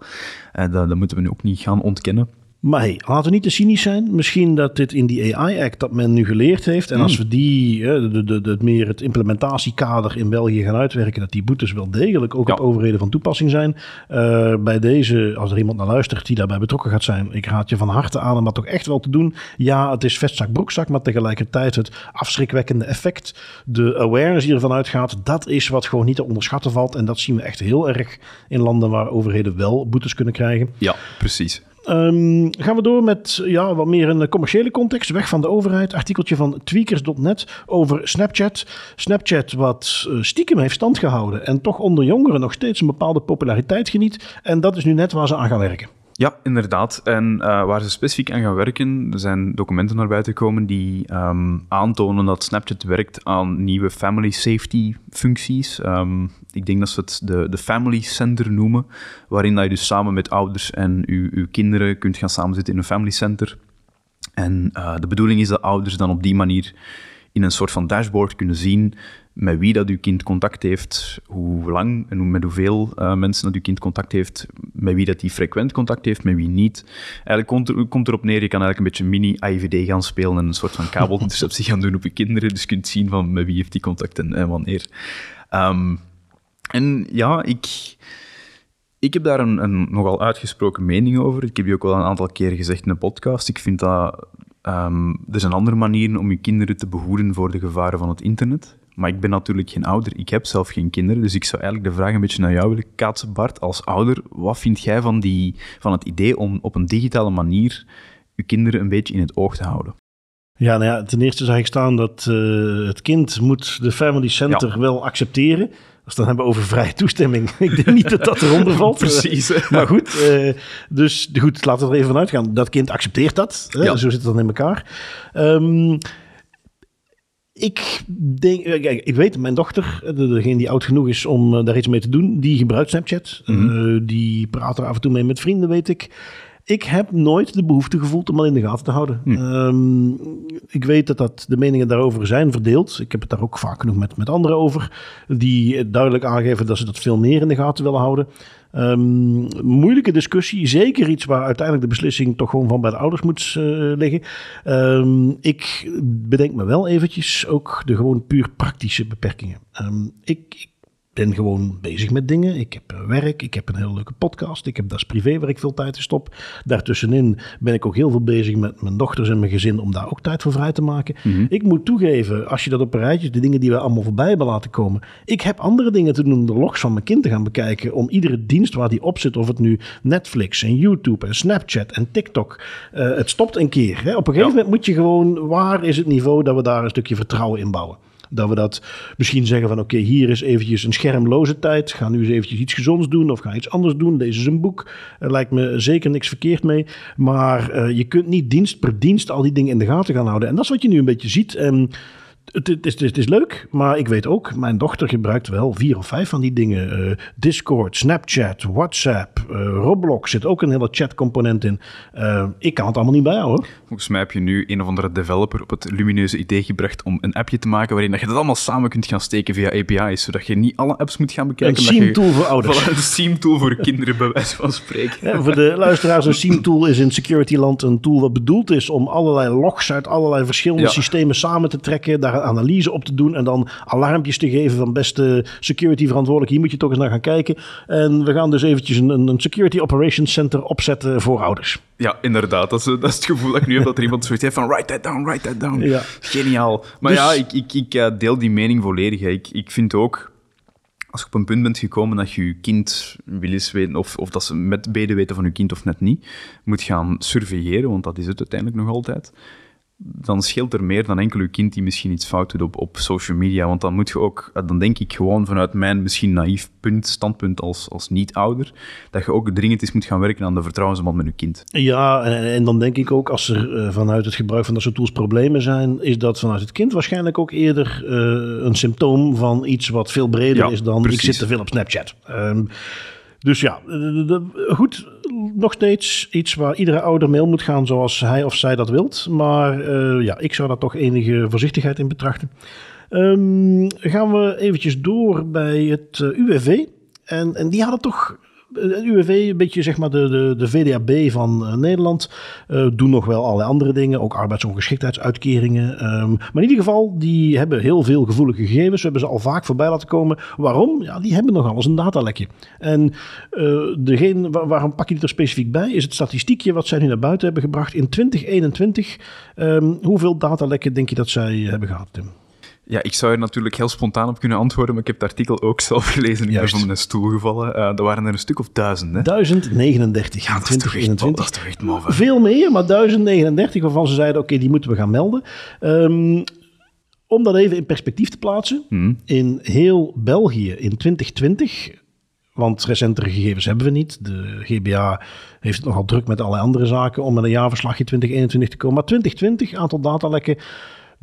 En dat, dat moeten we nu ook niet gaan ontkennen. Maar hey, laten we niet te cynisch zijn. Misschien dat dit in die AI-act dat men nu geleerd heeft. En als we die, eh, de, de, meer het implementatiekader in België gaan uitwerken, dat die boetes wel degelijk ook Ja. op overheden van toepassing zijn. Eh, bij deze, als er iemand naar luistert die daarbij betrokken gaat zijn, ik raad je van harte aan om dat toch echt wel te doen. Ja, het is vestzak, broekzak, maar tegelijkertijd het afschrikwekkende effect, de awareness die ervan uitgaat, dat is wat gewoon niet te onderschatten valt. En dat zien we echt heel erg in landen waar overheden wel boetes kunnen krijgen. Ja, precies. Ehm, gaan we door met ja, wat meer een commerciële context. Weg van de overheid. Artikeltje van tweakers.net over Snapchat. Snapchat wat eh, stiekem heeft stand gehouden. En toch onder jongeren nog steeds een bepaalde populariteit geniet. En dat is nu net waar ze aan gaan werken. Ja, inderdaad. En eh, waar ze specifiek aan gaan werken, er zijn documenten naar buiten gekomen die ehm, aantonen dat Snapchat werkt aan nieuwe family safety functies. Ehm, ik denk dat ze het de, de Family Center noemen, waarin dat je dus samen met ouders en uw, uw kinderen kunt gaan samenzitten in een family center. En eh, de bedoeling is dat ouders dan op die manier in een soort van dashboard kunnen zien met wie dat uw kind contact heeft, hoe lang en hoe- met hoeveel eh, mensen dat uw kind contact heeft, met wie dat die frequent contact heeft, met wie niet. Eigenlijk komt, er, komt erop neer, je kan eigenlijk een beetje mini-IVD gaan spelen en een soort van kabelinterceptie gaan doen op je kinderen, dus je kunt zien van met wie heeft die contact en, en wanneer. Ehm, en ja, ik... Ik heb daar een, een nogal uitgesproken mening over. Ik heb je ook wel een aantal keer gezegd in een podcast. Ik vind dat ehm, er zijn andere manieren om je kinderen te behoeden voor de gevaren van het internet. Maar ik ben natuurlijk geen ouder. Ik heb zelf geen kinderen. Dus ik zou eigenlijk de vraag een beetje naar jou willen kaatsen, Bart. Als ouder, wat vind jij van, die, van het idee om op een digitale manier je kinderen een beetje in het oog te houden? Ja, nou ja, ten eerste zag ik staan dat eh, het kind moet de Family Center wel accepteren. Als we het dan hebben over vrije toestemming. ik denk niet dat dat eronder valt. Precies. Maar goed, eh, dus goed, laten we er even vanuit gaan. Dat kind accepteert dat. Hè? Ja. Zo zit het dan in elkaar. Ehm, ik denk, eh, kijk, ik weet, mijn dochter, eh, de- degene die oud genoeg is om eh, daar iets mee te doen, die gebruikt Snapchat. Mhm. Die praat er af en toe mee met vrienden, weet ik. Ik heb nooit de behoefte gevoeld om al in de gaten te houden. Ehm, ik weet dat, dat de meningen daarover zijn verdeeld. Ik heb het daar ook vaak genoeg met, met anderen over. Die duidelijk aangeven dat ze dat veel meer in de gaten willen houden. Ehm, moeilijke discussie. Zeker iets waar uiteindelijk de beslissing toch gewoon van bij de ouders moet eh, liggen. Ehm, ik bedenk me wel eventjes ook de gewoon puur praktische beperkingen. ik, ik ben gewoon bezig met dingen. Ik heb eh, werk, ik heb een hele leuke podcast, ik heb dat privé waar ik veel tijd in stop. Daartussenin ben ik ook heel veel bezig met mijn dochters en mijn gezin om daar ook tijd voor vrij te maken. Mhm. Ik moet toegeven, als je dat op een rijtje, de dingen die we allemaal voorbij hebben laten komen. Ik heb andere dingen te doen om de logs van mijn kind te gaan bekijken. Om iedere dienst waar die op zit, of het nu Netflix en YouTube en Snapchat en TikTok. Uh, het stopt een keer. Hè. Op een gegeven moment moet je gewoon, waar is het niveau dat we daar een stukje vertrouwen in bouwen? Dat we dat misschien zeggen van oké, hier is eventjes een schermloze tijd. Ga nu eens eventjes iets gezonds doen of ga iets anders doen. Deze is een boek. Er lijkt me zeker niks verkeerd mee. Maar uh, je kunt niet dienst per dienst al die dingen in de gaten gaan houden. En dat is wat je nu een beetje ziet. Het, het, is, het, is, leuk, maar ik weet ook, mijn dochter gebruikt wel vier of vijf van die dingen. Uh, Discord, Snapchat, WhatsApp, uh, Roblox zit ook een hele chatcomponent in. Uh, ik kan het allemaal niet bijhouden. Volgens mij heb je nu een of andere developer op het lumineuze idee gebracht om een appje te maken waarin je dat allemaal samen kunt gaan steken via API's, zodat je niet alle apps moet gaan bekijken. Een SIEM-tool voor ouders. een SIEM-tool voor kinderen, bij wijze van spreken. Ja, voor de luisteraars, een SIEM-tool is in securityland een tool wat bedoeld is om allerlei logs uit allerlei verschillende systemen samen te trekken, daar analyse op te doen en dan alarmpjes te geven van beste security verantwoordelijk. Hier moet je toch eens naar gaan kijken. En we gaan dus eventjes een, een security operations center opzetten voor ouders. Ja, inderdaad. Dat is, dat is het gevoel dat ik nu heb dat er iemand zoiets heeft van write that down, write that down. Ja. Geniaal. Maar dus- ja, ik, ik, ik eh, deel die mening volledig. Ik, ik vind ook als je op een punt bent gekomen dat je je kind wil eens weten, of, of dat ze met beden weten van je kind of net niet, moet gaan surveilleren, want dat is het uiteindelijk nog altijd dan scheelt er meer dan enkel uw kind die misschien iets fout doet op, op social media. Want dan moet je ook, eh, dan denk ik gewoon vanuit mijn misschien naïef punt, standpunt als, als niet-ouder, dat je ook dringend eens moet gaan werken aan de vertrouwensband met je kind. Ja, en, en dan denk ik ook als er uh, vanuit het gebruik van dat soort tools problemen zijn, is dat vanuit het kind waarschijnlijk ook eerder uh, een symptoom van iets wat veel breder is dan ik zit te veel op Snapchat. Um, dus ja, goed, nog steeds iets waar iedere ouder mee moet gaan zoals hij of zij dat wilt. Maar uh, ja, ik zou daar toch enige voorzichtigheid in betrachten. Um, gaan we eventjes door bij het uh, UWV. En, en die hadden toch het UWV, een beetje zeg maar de, de, de VDAB van uh, Nederland, uh, doen nog wel allerlei andere dingen, ook arbeidsongeschiktheidsuitkeringen. Um, maar in ieder geval, die hebben heel veel gevoelige gegevens. We hebben ze al vaak voorbij laten komen. Waarom? Ja, die hebben nogal eens een datalekje. En uh, degene, waar, waarom pak je dit er specifiek bij? Is het statistiekje wat zij nu naar buiten hebben gebracht in 2021. Um, hoeveel datalekken denk je dat zij hebben gehad, Tim? Ja, ik zou er natuurlijk heel spontaan op kunnen antwoorden, maar ik heb het artikel ook zelf gelezen. Ik ben van mijn stoel gevallen. Uh, er waren er een stuk of duizend, hè? 1039 ja, toch echt, dat is toch echt Veel meer, maar 1039 waarvan ze zeiden, oké, okay, die moeten we gaan melden. Um, om dat even in perspectief te plaatsen. Hmm. In heel België in 2020 want recentere gegevens hebben we niet. De GBA heeft het nogal druk met allerlei andere zaken om met een jaarverslagje 2021 te komen. Maar 2020, aantal datalekken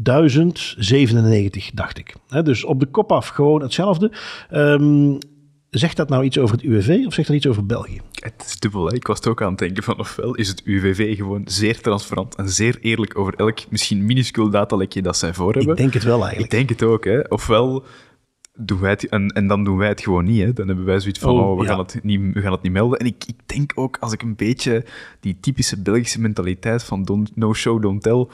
1097, dacht ik. dus op de kop af gewoon hetzelfde. Um, zegt dat nou iets over het UWV of zegt dat iets over België? Het is dubbel. Hè? Ik was het ook aan het denken van ofwel is het UWV gewoon zeer transparant en zeer eerlijk over elk misschien minuscuul datalekje dat zij voor hebben. Ik denk het wel eigenlijk. Ik denk het ook. Hè? Ofwel doen wij het, en, en dan doen wij het gewoon niet. Hè? Dan hebben wij zoiets van, oh, oh we, gaan het niet, we gaan het niet melden. En ik, ik denk ook, als ik een beetje die typische Belgische mentaliteit van don't, no show, don't tell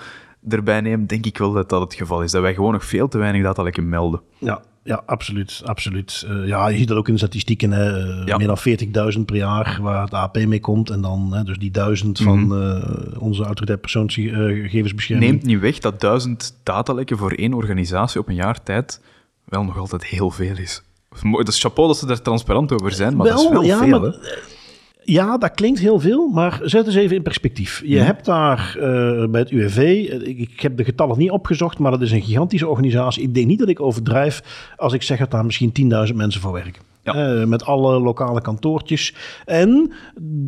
erbij neem, denk ik wel dat dat het geval is. Dat wij gewoon nog veel te weinig data lekker melden. Ja, ja, absoluut. absoluut. Uh, ja, je ziet dat ook in de statistieken. Hè. Ja. Meer dan 40.000 per jaar waar het AP mee komt. En dan hè, dus die duizend van mm -hmm. uh, onze autoriteit persoonsgegevensbescherming. Neemt niet weg dat duizend datalekken voor één organisatie op een jaar tijd wel nog altijd heel veel is. Dat is chapeau dat ze daar transparant over zijn, maar wel, dat is wel ja, veel. Maar, ja, dat klinkt heel veel, maar zet eens even in perspectief. Je hebt daar uh, bij het UWV, eh, ik, ik, heb de getallen niet opgezocht, maar dat is een gigantische organisatie. Ik denk niet dat ik overdrijf als ik zeg dat daar misschien 10.000 mensen voor werken. Ja. Uh, met alle lokale kantoortjes. En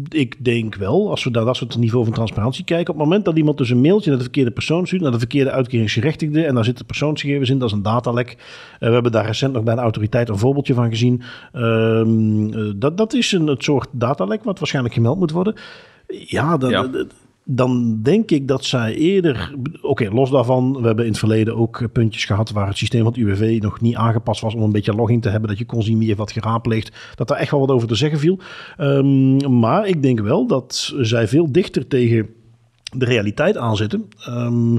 ik denk wel, als we naar dat soort niveau van transparantie kijken, op het moment dat iemand dus een mailtje naar de verkeerde persoon stuurt, naar de verkeerde uitkeringsgerechtigde, en daar zitten persoonsgegevens in, dat is een datalek. Uh, we hebben daar recent nog bij een autoriteit een voorbeeldje van gezien. Uh, dat, dat is een het soort datalek wat waarschijnlijk gemeld moet worden. Ja, dat, Ja. Dan denk ik dat zij eerder... Oké, los daarvan, we hebben in het verleden ook eh, puntjes gehad... waar het systeem van het UWV nog niet aangepast was... om een beetje logging te hebben, dat je kon zien wie heeft wat geraadpleegd. Dat daar echt wel wat over te zeggen viel. Ehm, maar ik denk wel dat zij veel dichter tegen de realiteit aanzitten... ehm,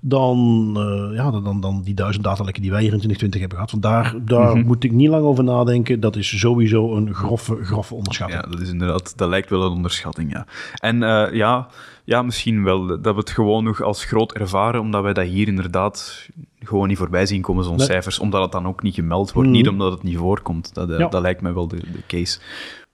dan, eh, ja, dan, dan, die duizend datalekken die wij hier in 2020 hebben gehad. Want daar, daar moet ik niet lang over nadenken. Dat is sowieso een grove, grove onderschatting. Ja, dat is inderdaad, dat lijkt wel een onderschatting, ja. En eh, ja, ja, misschien wel dat we het gewoon nog als groot ervaren, omdat wij dat hier inderdaad gewoon niet voorbij zien komen, zo'n Nee. cijfers, omdat het dan ook niet gemeld wordt, Mhm. niet omdat het niet voorkomt. Dat, eh, Ja. dat lijkt mij wel de, de case.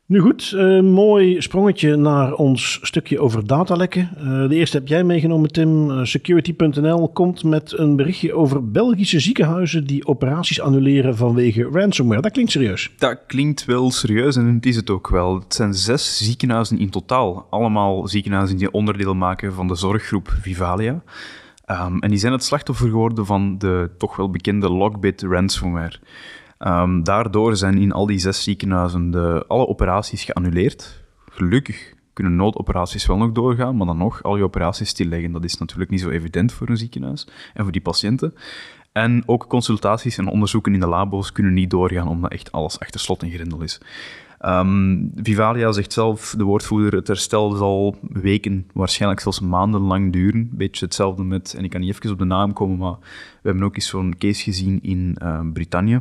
Nu goed, eh, mooi sprongetje naar ons stukje over datalekken. Eh, de eerste heb jij meegenomen, Tim. Eh, Security.nl komt met een berichtje over Belgische ziekenhuizen die operaties annuleren vanwege ransomware. Dat klinkt serieus. Dat klinkt wel serieus en het is het ook wel. Het zijn zes ziekenhuizen in totaal. Allemaal ziekenhuizen die onderdeel maken van de zorggroep Vivalia. Ehm, en die zijn het slachtoffer geworden van de toch wel bekende Lockbit ransomware. Ehm, daardoor zijn in al die zes ziekenhuizen de, alle operaties geannuleerd. Gelukkig kunnen noodoperaties wel nog doorgaan, maar dan nog al je operaties stilleggen. Dat is natuurlijk niet zo evident voor een ziekenhuis en voor die patiënten. En ook consultaties en onderzoeken in de labo's kunnen niet doorgaan, omdat echt alles achter slot en grendel is. Ehm, Vivalia zegt zelf, de woordvoerder, het herstel zal weken, waarschijnlijk zelfs maandenlang duren. Beetje hetzelfde met, en ik kan niet even op de naam komen, maar we hebben ook eens zo'n case gezien in eh, Brittannië,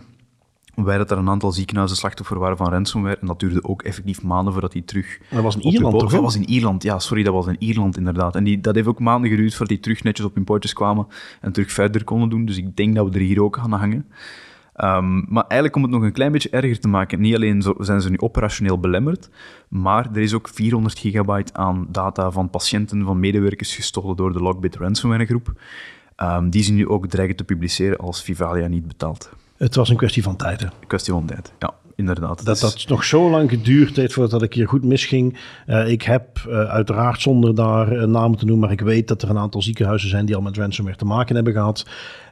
waar dat er een aantal ziekenhuizen slachtoffer waren van ransomware. En dat duurde ook effectief maanden voordat die terug Dat was in Ierland toch? Dat was in Ierland, ja, sorry, dat was in Ierland inderdaad. En die, dat heeft ook maanden geduurd voordat die terug netjes op hun pootjes kwamen en terug verder konden doen. Dus ik denk dat we er hier ook gaan hangen. Ehm, maar eigenlijk om het nog een klein beetje erger te maken, niet alleen zo- zijn ze nu operationeel belemmerd, maar er is ook 400 gigabyte aan data van patiënten, van medewerkers gestolen door de Lockbit ransomware groep. Ehm, die ze nu ook dreigen te publiceren als Vivalia niet betaalt. Het was een kwestie van tijd. hè. Kwestie van tijd, ja, inderdaad. Dat dat nog zo lang geduurd heeft voordat ik hier goed misging. Eh, ik heb eh, uiteraard zonder daar eh, namen te noemen, maar ik weet dat er een aantal ziekenhuizen zijn die al met ransomware te maken hebben gehad.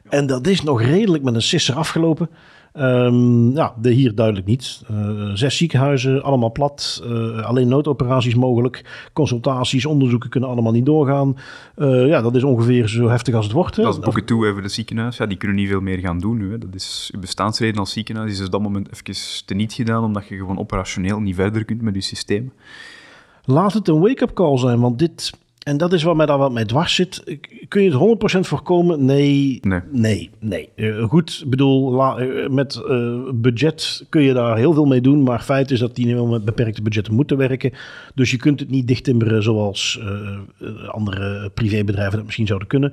En dat is nog redelijk met een sisser afgelopen. Ehm, ja, de hier duidelijk niet. Eh, zes ziekenhuizen, allemaal plat. Eh, alleen noodoperaties mogelijk. Consultaties, onderzoeken kunnen allemaal niet doorgaan. Eh, ja, dat is ongeveer zo heftig als het wordt. hè. Dat is boeken toe even de ziekenhuis. Ja, die kunnen niet veel meer gaan doen nu. Hè. Dat is, je bestaansreden als ziekenhuis is op dat moment even teniet gedaan, omdat je gewoon operationeel niet verder kunt met je systeem. Laat het een wake-up call zijn, want dit... En dat is wat mij daar wat mee dwars zit. Kun je het 100% voorkomen? Nee. Nee. Nee, nee. Eh, goed, ik bedoel, la- eh, met eh, budget kun je daar heel veel mee doen. Maar feit is dat die nu wel met beperkte budgetten moeten werken. Dus je kunt het niet dichttimmeren zoals andere privébedrijven dat misschien zouden kunnen.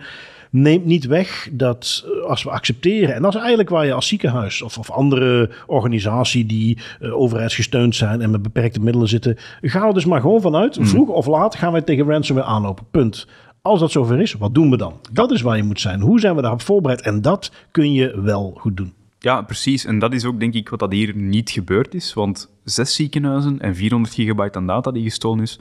Neemt niet weg dat eh, als we accepteren, en dat is eigenlijk waar je als ziekenhuis of, of andere organisatie die eh, overheidsgesteund zijn en met beperkte middelen zitten, gaan we dus maar gewoon vanuit, vroeg of laat gaan wij tegen ransomware aanlopen. Punt. Als dat zover is, wat doen we dan? Dat is waar je moet zijn. Hoe zijn we daarop voorbereid? En dat kun je wel goed doen. Ja, precies. En dat is ook denk ik wat dat hier niet gebeurd is. Want zes ziekenhuizen en 400 gigabyte aan data die gestolen is,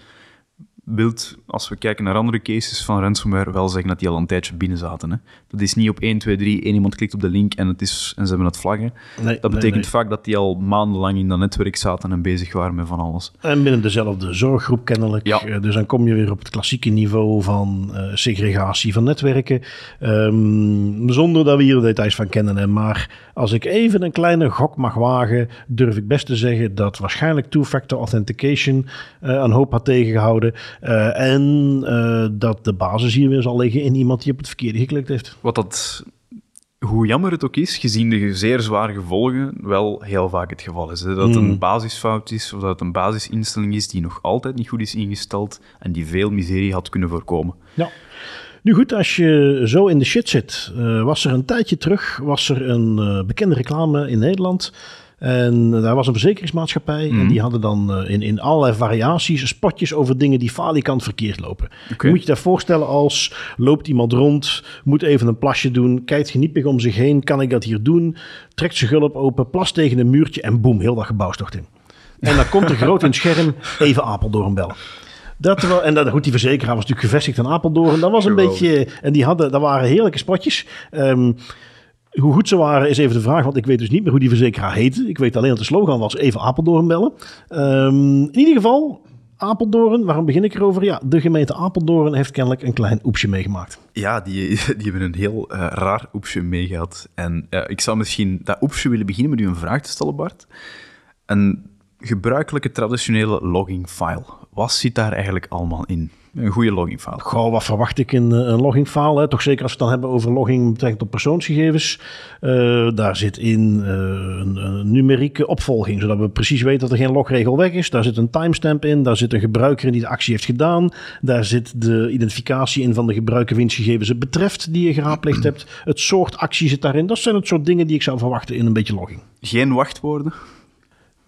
wilt, als we kijken naar andere cases van ransomware, wel zeggen dat die al een tijdje binnen zaten. Hè. Dat is niet op 1, 2, 3, één iemand klikt op de link en, het is, en ze hebben het vlaggen. Nee, dat betekent nee. vaak dat die al maandenlang in dat netwerk zaten en bezig waren met van alles. En binnen dezelfde zorggroep kennelijk. Ja. Eh, Dus dan kom je weer op het klassieke niveau van eh, segregatie van netwerken. Ehm, zonder dat we hier de details van kennen. Hè. Maar als ik even een kleine gok mag wagen, durf ik best te zeggen dat waarschijnlijk two-factor authentication eh, een hoop had tegengehouden. Eh, en eh, dat de basis hier weer zal liggen in iemand die op het verkeerde geklikt heeft. Wat dat, hoe jammer het ook is, gezien de zeer zware gevolgen, wel heel vaak het geval is. Hè? Dat het Hmm. een basisfout is, of dat het een basisinstelling is die nog altijd niet goed is ingesteld en die veel miserie had kunnen voorkomen. Ja. Nu goed, als je zo in de shit zit, eh, was er een tijdje terug was er een bekende reclame in Nederland. En daar was een verzekeringsmaatschappij. En die hadden dan eh, in, in allerlei variaties spotjes over dingen die falikant verkeerd lopen. Moet je dat voorstellen als loopt iemand rond, moet even een plasje doen, kijkt geniepig om zich heen. Kan ik dat hier doen? Trekt zijn gulp open, plast tegen een muurtje en boem, heel dat gebouw stort in. En dan komt er groot in het scherm even Apeldoorn bellen. Dat wel, en dat, goed, die verzekeraar was natuurlijk gevestigd in Apeldoorn. Dat was een beetje. En die hadden, dat waren heerlijke spotjes. Ehm, hoe goed ze waren is even de vraag, want ik weet dus niet meer hoe die verzekeraar heette. Ik weet alleen dat de slogan was even Apeldoorn bellen. Ehm, in ieder geval, Apeldoorn, waarom begin ik erover? Ja, de gemeente Apeldoorn heeft kennelijk een klein oepsje meegemaakt. Ja, die, die hebben een heel uh, raar oepsje meegehad. En ik zou misschien dat oepsje willen beginnen met u een vraag te stellen, Bart. Een gebruikelijke traditionele logging file. Wat zit daar eigenlijk allemaal in? Een goede loggingfile. Goh, wat verwacht ik in eh, een loggingfile? Hè? Toch zeker als we het dan hebben over logging betrekking tot persoonsgegevens. Uh, daar zit in uh, een, een, numerieke opvolging, zodat we precies weten dat er geen logregel weg is. Daar zit een timestamp in, daar zit een gebruiker in die de actie heeft gedaan. Daar zit de identificatie in van de gebruiker wiens gegevens het betreft die je geraadpleegd hebt. Het soort actie zit daarin. Dat zijn het soort dingen die ik zou verwachten in een beetje logging. Geen wachtwoorden?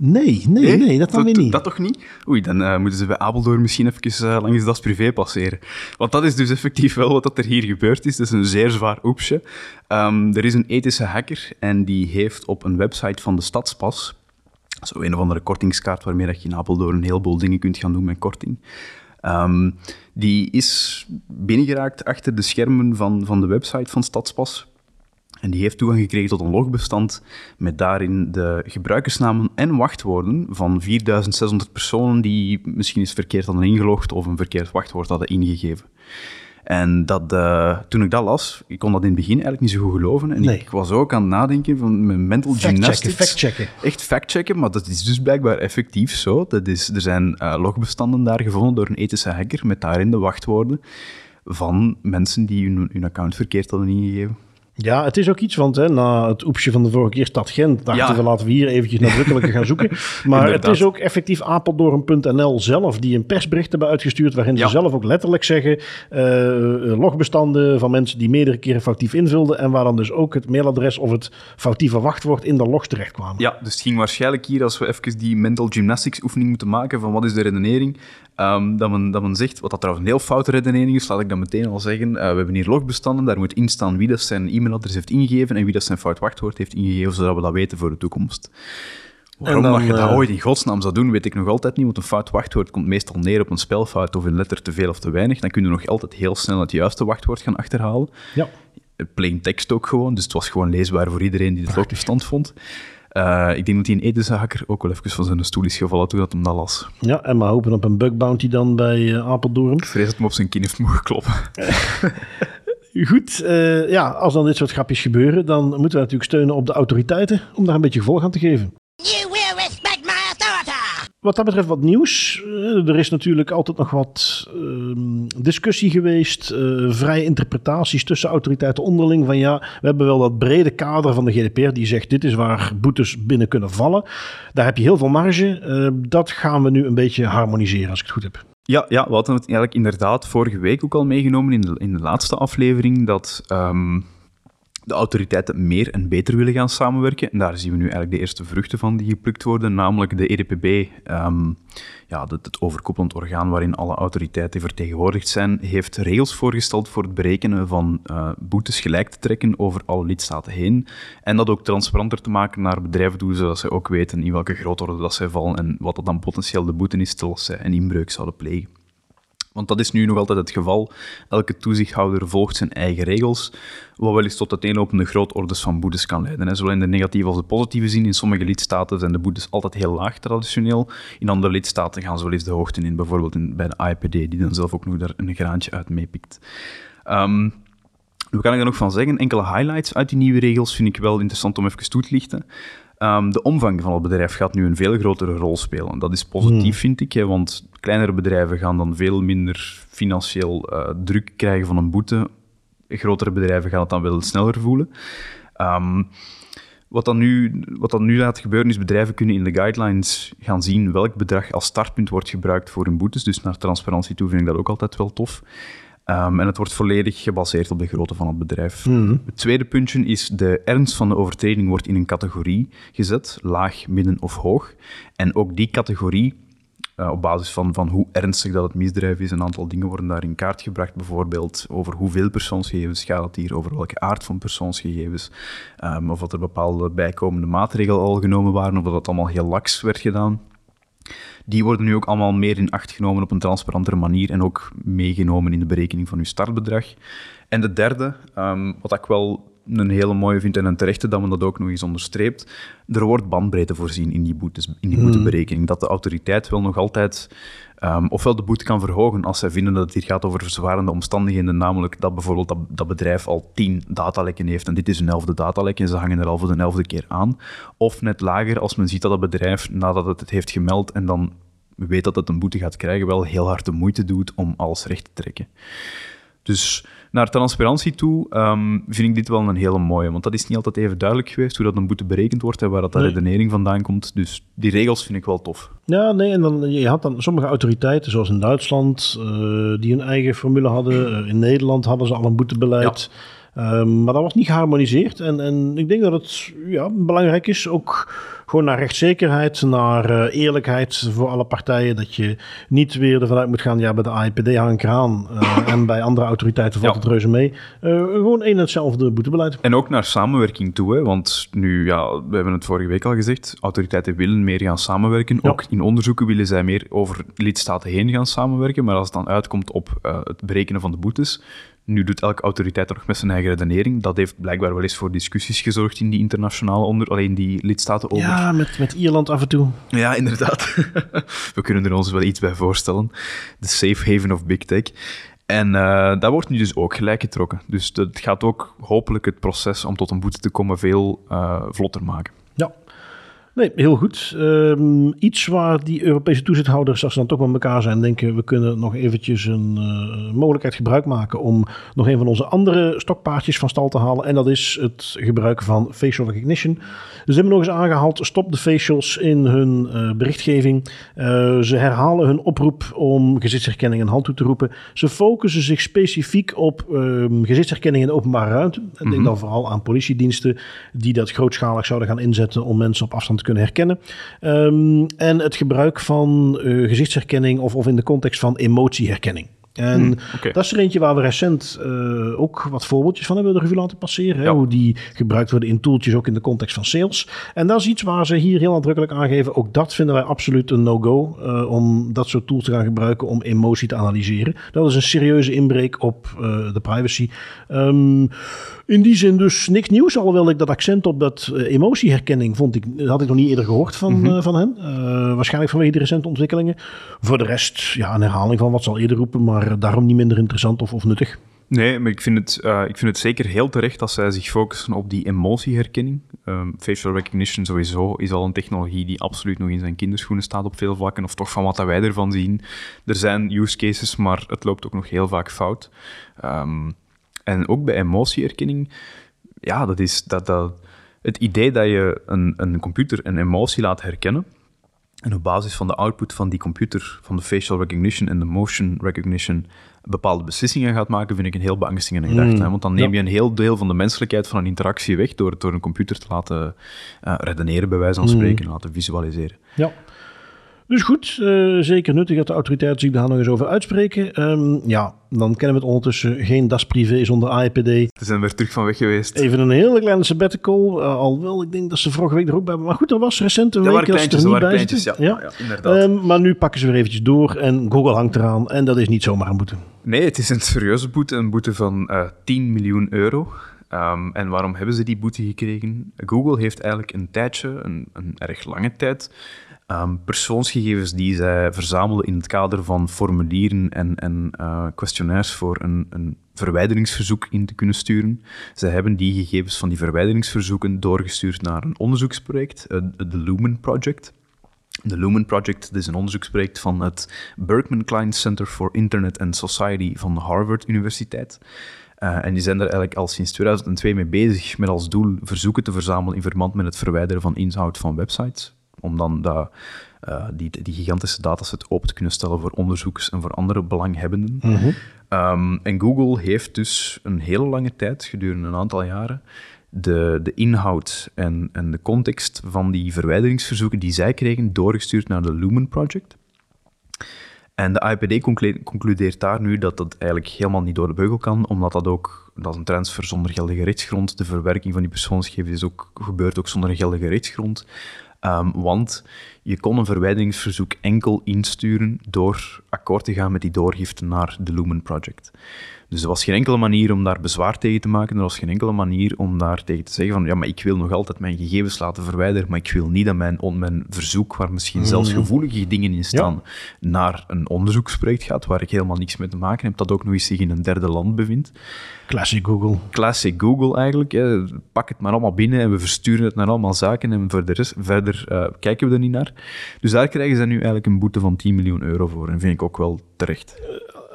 Nee, nee, nee, dat dan weer niet. Dat toch niet? Oei, dan uh, moeten ze bij Apeldoorn misschien even uh, langs das privé passeren. Want dat is dus effectief wel wat er hier gebeurd is. Dat is een zeer zwaar oepsje. Um, er is een ethische hacker en die heeft op een website van de Stadspas, zo een of andere kortingskaart waarmee dat je in Apeldoorn een heleboel dingen kunt gaan doen met korting. Um, die is binnengeraakt achter de schermen van, van de website van Stadspas. En die heeft toegang gekregen tot een logbestand met daarin de gebruikersnamen en wachtwoorden van 4600 personen die misschien eens verkeerd hadden ingelogd of een verkeerd wachtwoord hadden ingegeven. En dat, uh, toen ik dat las, ik kon dat in het begin eigenlijk niet zo goed geloven. En Nee. ik was ook aan het nadenken van mijn mental Fact-checken, gymnastics. fact-checken. Echt fact-checken, maar dat is dus blijkbaar effectief zo. Dat is, er zijn eh, logbestanden daar gevonden door een ethische hacker met daarin de wachtwoorden van mensen die hun, hun account verkeerd hadden ingegeven. Ja, het is ook iets, want hè, na het oepsje van de vorige keer Stad Gent, dachten Ja. we laten we hier eventjes nadrukkelijker gaan zoeken. Maar het is ook effectief Apeldoorn.nl zelf die een persbericht hebben uitgestuurd waarin Ja. ze zelf ook letterlijk zeggen eh, eh, logbestanden van mensen die meerdere keren foutief invulden en waar dan dus ook het mailadres of het foutieve wachtwoord in de logs terechtkwamen. Ja, dus het ging waarschijnlijk hier, als we even die mental gymnastics oefening moeten maken van wat is de redenering, ehm, dat, men, dat men zegt, wat dat trouwens een heel foute redenering is, laat ik dat meteen al zeggen. Eh, we hebben hier logbestanden, daar moet in staan wie dat zijn e-mailadres heeft ingegeven en wie dat zijn fout wachtwoord heeft ingegeven, zodat we dat weten voor de toekomst. Waarom dan, dat je dat eh, ooit in godsnaam zou doen, weet ik nog altijd niet, want een fout wachtwoord komt meestal neer op een spelfout of een letter te veel of te weinig. Dan kun je nog altijd heel snel het juiste wachtwoord gaan achterhalen. Ja. Plain text ook gewoon, dus het was gewoon leesbaar voor iedereen die het logbestand vond. Eh, ik denk dat die een hacker ook wel even van zijn stoel is gevallen toen dat hem dat las. ja, en maar hopen op een bug bounty dan bij eh, Apeldoorn. Ik vrees dat hem op zijn kin heeft mogen kloppen. Goed, eh, ja, als dan dit soort grapjes gebeuren, dan moeten we natuurlijk steunen op de autoriteiten om daar een beetje gevolg aan te geven. You will respect my authority! Wat dat betreft wat nieuws. Eh, er is natuurlijk altijd nog wat ehm, discussie geweest, eh, vrije interpretaties tussen autoriteiten onderling. Van ja, we hebben wel dat brede kader van de GDPR die zegt dit is waar boetes binnen kunnen vallen. Daar heb je heel veel marge. Dat gaan we nu een beetje harmoniseren als ik het goed heb. Ja, ja, we hadden het eigenlijk inderdaad vorige week ook al meegenomen in de, in de laatste aflevering, dat ehm, de autoriteiten meer en beter willen gaan samenwerken. En daar zien we nu eigenlijk de eerste vruchten van die geplukt worden, namelijk de EDPB, ehm, ja, het, het overkoepelend orgaan waarin alle autoriteiten vertegenwoordigd zijn, heeft regels voorgesteld voor het berekenen van eh, boetes gelijk te trekken over alle lidstaten heen. En dat ook transparanter te maken naar bedrijven toe, zodat ze ook weten in welke grootorde dat zij vallen en wat dat dan potentieel de boete is, stel zij een inbreuk zouden plegen. Want dat is nu nog altijd het geval. Elke toezichthouder volgt zijn eigen regels, wat wel eens tot uiteenlopende grootorders van boetes kan leiden. hè. Zowel in de negatieve als de positieve zin. In sommige lidstaten zijn de boetes altijd heel laag traditioneel. In andere lidstaten gaan ze wel eens de hoogte in, bijvoorbeeld bij de AIPD, die dan zelf ook nog daar een graantje uit meepikt. Ehm, wat kan ik er nog van zeggen? Enkele highlights uit die nieuwe regels vind ik wel interessant om even toe te lichten. Ehm, de omvang van het bedrijf gaat nu een veel grotere rol spelen. Dat is positief, vind ik, hè, want kleinere bedrijven gaan dan veel minder financieel eh, druk krijgen van een boete. Grotere bedrijven gaan het dan wel sneller voelen. Ehm, wat dan, nu, wat dan nu laat gebeuren is, bedrijven kunnen in de guidelines gaan zien welk bedrag als startpunt wordt gebruikt voor hun boetes. Dus naar transparantie toe vind ik dat ook altijd wel tof. Ehm, en het wordt volledig gebaseerd op de grootte van het bedrijf. Het tweede puntje is de ernst van de overtreding wordt in een categorie gezet, laag, midden of hoog. En ook die categorie, eh, op basis van, van hoe ernstig dat het misdrijf is, een aantal dingen worden daar in kaart gebracht. Bijvoorbeeld over hoeveel persoonsgegevens gaat het hier, over welke aard van persoonsgegevens, ehm, of dat er bepaalde bijkomende maatregelen al genomen waren, of dat het allemaal heel laks werd gedaan. Die worden nu ook allemaal meer in acht genomen op een transparantere manier en ook meegenomen in de berekening van uw startbedrag. En de derde, ehm, wat ik wel een hele mooie vind en een terechte dat men dat ook nog eens onderstreept, er wordt bandbreedte voorzien in die, boetes, in die boeteberekening. Dat de autoriteit wel nog altijd ehm, ofwel de boete kan verhogen als zij vinden dat het hier gaat over verzwarende omstandigheden, namelijk dat bijvoorbeeld dat, dat bedrijf al tien datalekken heeft en dit is een elfde datalek en ze hangen er al voor de elfde keer aan. Of net lager als men ziet dat het bedrijf, nadat het het heeft gemeld en dan weet dat het een boete gaat krijgen, wel heel hard de moeite doet om alles recht te trekken. Dus naar transparantie toe ehm, vind ik dit wel een hele mooie, want dat is niet altijd even duidelijk geweest hoe dat een boete berekend wordt en waar dat de Nee. redenering vandaan komt. Dus die regels vind ik wel tof. Ja, nee, en dan, je had dan sommige autoriteiten, zoals in Duitsland, eh, die een eigen formule hadden. Eh, in Nederland hadden ze al een boetebeleid. Ehm, maar dat was niet geharmoniseerd. En, en ik denk dat het ja, belangrijk is, ook gewoon naar rechtszekerheid, naar eh, eerlijkheid voor alle partijen. Dat je niet weer ervan uit moet gaan, ja, bij de AIPD hangt een kraan. eh, en bij andere autoriteiten valt Ja. het reuze mee. Eh, gewoon één en hetzelfde boetebeleid. En ook naar samenwerking toe, hè, want nu, ja, we hebben het vorige week al gezegd, autoriteiten willen meer gaan samenwerken. Ja. Ook in onderzoeken willen zij meer over lidstaten heen gaan samenwerken, maar als het dan uitkomt op het berekenen van de boetes, nu doet elke autoriteit er nog met zijn eigen redenering. Dat heeft blijkbaar wel eens voor discussies gezorgd in die internationale onder, alleen die lidstaten over. Ja, met, met Ierland af en toe. Ja, inderdaad. We kunnen er ons wel iets bij voorstellen. De safe haven of big tech. En eh dat wordt nu dus ook gelijk getrokken. Dus dat gaat ook hopelijk het proces om tot een boete te komen veel eh, vlotter maken. Nee, heel goed. Ehm, iets waar die Europese toezichthouders, als ze dan toch met elkaar zijn, denken we kunnen nog eventjes een eh, mogelijkheid gebruik maken om nog een van onze andere stokpaardjes van stal te halen. En dat is het gebruik van facial recognition. Dus ze hebben nog eens aangehaald, stop de facials in hun eh, berichtgeving. Eh, ze herhalen hun oproep om gezichtsherkenning een hand toe te roepen. Ze focussen zich specifiek op ehm, gezichtsherkenning in de openbare ruimte. Denk dan vooral aan politiediensten die dat grootschalig zouden gaan inzetten om mensen op afstand te kunnen herkennen. Ehm, en het gebruik van eh, gezichtsherkenning of, of in de context van emotieherkenning. En oké. dat is er eentje waar we recent eh, ook wat voorbeeldjes van hebben de revue laten passeren. Hè? Hoe die gebruikt worden in tooltjes, ook in de context van sales. En dat is iets waar ze hier heel nadrukkelijk aangeven. Ook dat vinden wij absoluut een no-go. eh, om dat soort tools te gaan gebruiken om emotie te analyseren. Dat is een serieuze inbreek op eh, de privacy. Ehm, in die zin dus niks nieuws. Alhoewel ik dat accent op dat eh, emotieherkenning vond ik, had ik nog niet eerder gehoord van, eh, van hen. Waarschijnlijk vanwege de recente ontwikkelingen. Voor de rest, ja, een herhaling van wat ze al eerder roepen, maar daarom niet minder interessant of, of nuttig. Nee, maar ik vind, het, eh, ik vind het zeker heel terecht dat zij zich focussen op die emotieherkenning. Ehm, facial recognition sowieso is al een technologie die absoluut nog in zijn kinderschoenen staat op veel vlakken, of toch van wat wij ervan zien. Er zijn use cases, maar het loopt ook nog heel vaak fout. Ehm, en ook bij emotieherkenning, ja, dat is dat, dat, het idee dat je een, een computer een emotie laat herkennen, en op basis van de output van die computer, van de facial recognition en de motion recognition, bepaalde beslissingen gaat maken, vind ik een heel beangstigende gedachte. hè. Want dan neem je een heel deel van de menselijkheid van een interactie weg door het door een computer te laten eh, redeneren, bij wijze van spreken, en laten visualiseren. Ja. Dus goed, eh, zeker nuttig dat de autoriteiten zich daar nog eens over uitspreken. Ehm, ja, dan kennen we het ondertussen. Geen das privé zonder AIPD. Ze zijn weer terug van weg geweest. Even een hele kleine sabbatical. Uh, alhoewel, ik denk dat ze vorige week er ook bij waren. Maar goed, er was recent een week ze er niet bij ja. Ja, inderdaad. Ehm, maar nu pakken ze weer eventjes door en Google hangt eraan. En dat is niet zomaar een boete. Nee, het is een serieuze boete, een boete van eh 10 miljoen euro. Ehm, en waarom hebben ze die boete gekregen? Google heeft eigenlijk een tijdje, een, een erg lange tijd, ehm, persoonsgegevens die zij verzamelden in het kader van formulieren en, en eh, questionnaires voor een, een verwijderingsverzoek in te kunnen sturen. Zij hebben die gegevens van die verwijderingsverzoeken doorgestuurd naar een onderzoeksproject, eh, de Lumen Project. De Lumen Project is een onderzoeksproject van het Berkman Klein Center for Internet and Society van de Harvard Universiteit. Eh, en die zijn er eigenlijk al sinds 2002 mee bezig met als doel verzoeken te verzamelen in verband met het verwijderen van inhoud van websites. Om dan dat, eh, die, die gigantische dataset open te kunnen stellen voor onderzoekers en voor andere belanghebbenden. Ehm, en Google heeft dus een hele lange tijd, gedurende een aantal jaren, de, de inhoud en, en de context van die verwijderingsverzoeken die zij kregen doorgestuurd naar de Lumen Project. En de IPD conclu- concludeert daar nu dat dat eigenlijk helemaal niet door de beugel kan, omdat dat ook dat is een transfer zonder geldige rechtsgrond. De verwerking van die persoonsgegevens is ook, gebeurt ook zonder een geldige rechtsgrond. Ehm, want je kon een verwijderingsverzoek enkel insturen door akkoord te gaan met die doorgifte naar de Lumen Project. Dus er was geen enkele manier om daar bezwaar tegen te maken. Er was geen enkele manier om daar tegen te zeggen van ja, maar ik wil nog altijd mijn gegevens laten verwijderen, maar ik wil niet dat mijn, mijn verzoek, waar misschien zelfs gevoelige dingen in staan, naar een onderzoeksproject gaat, waar ik helemaal niks mee te maken heb, dat ook nog eens zich in een derde land bevindt. Classic Google. Classic Google eigenlijk. Hè. Pak het maar allemaal binnen en we versturen het naar allemaal zaken en voor de rest, verder eh, kijken we er niet naar. Dus daar krijgen ze nu eigenlijk een boete van 10 miljoen euro voor. En vind ik ook wel terecht.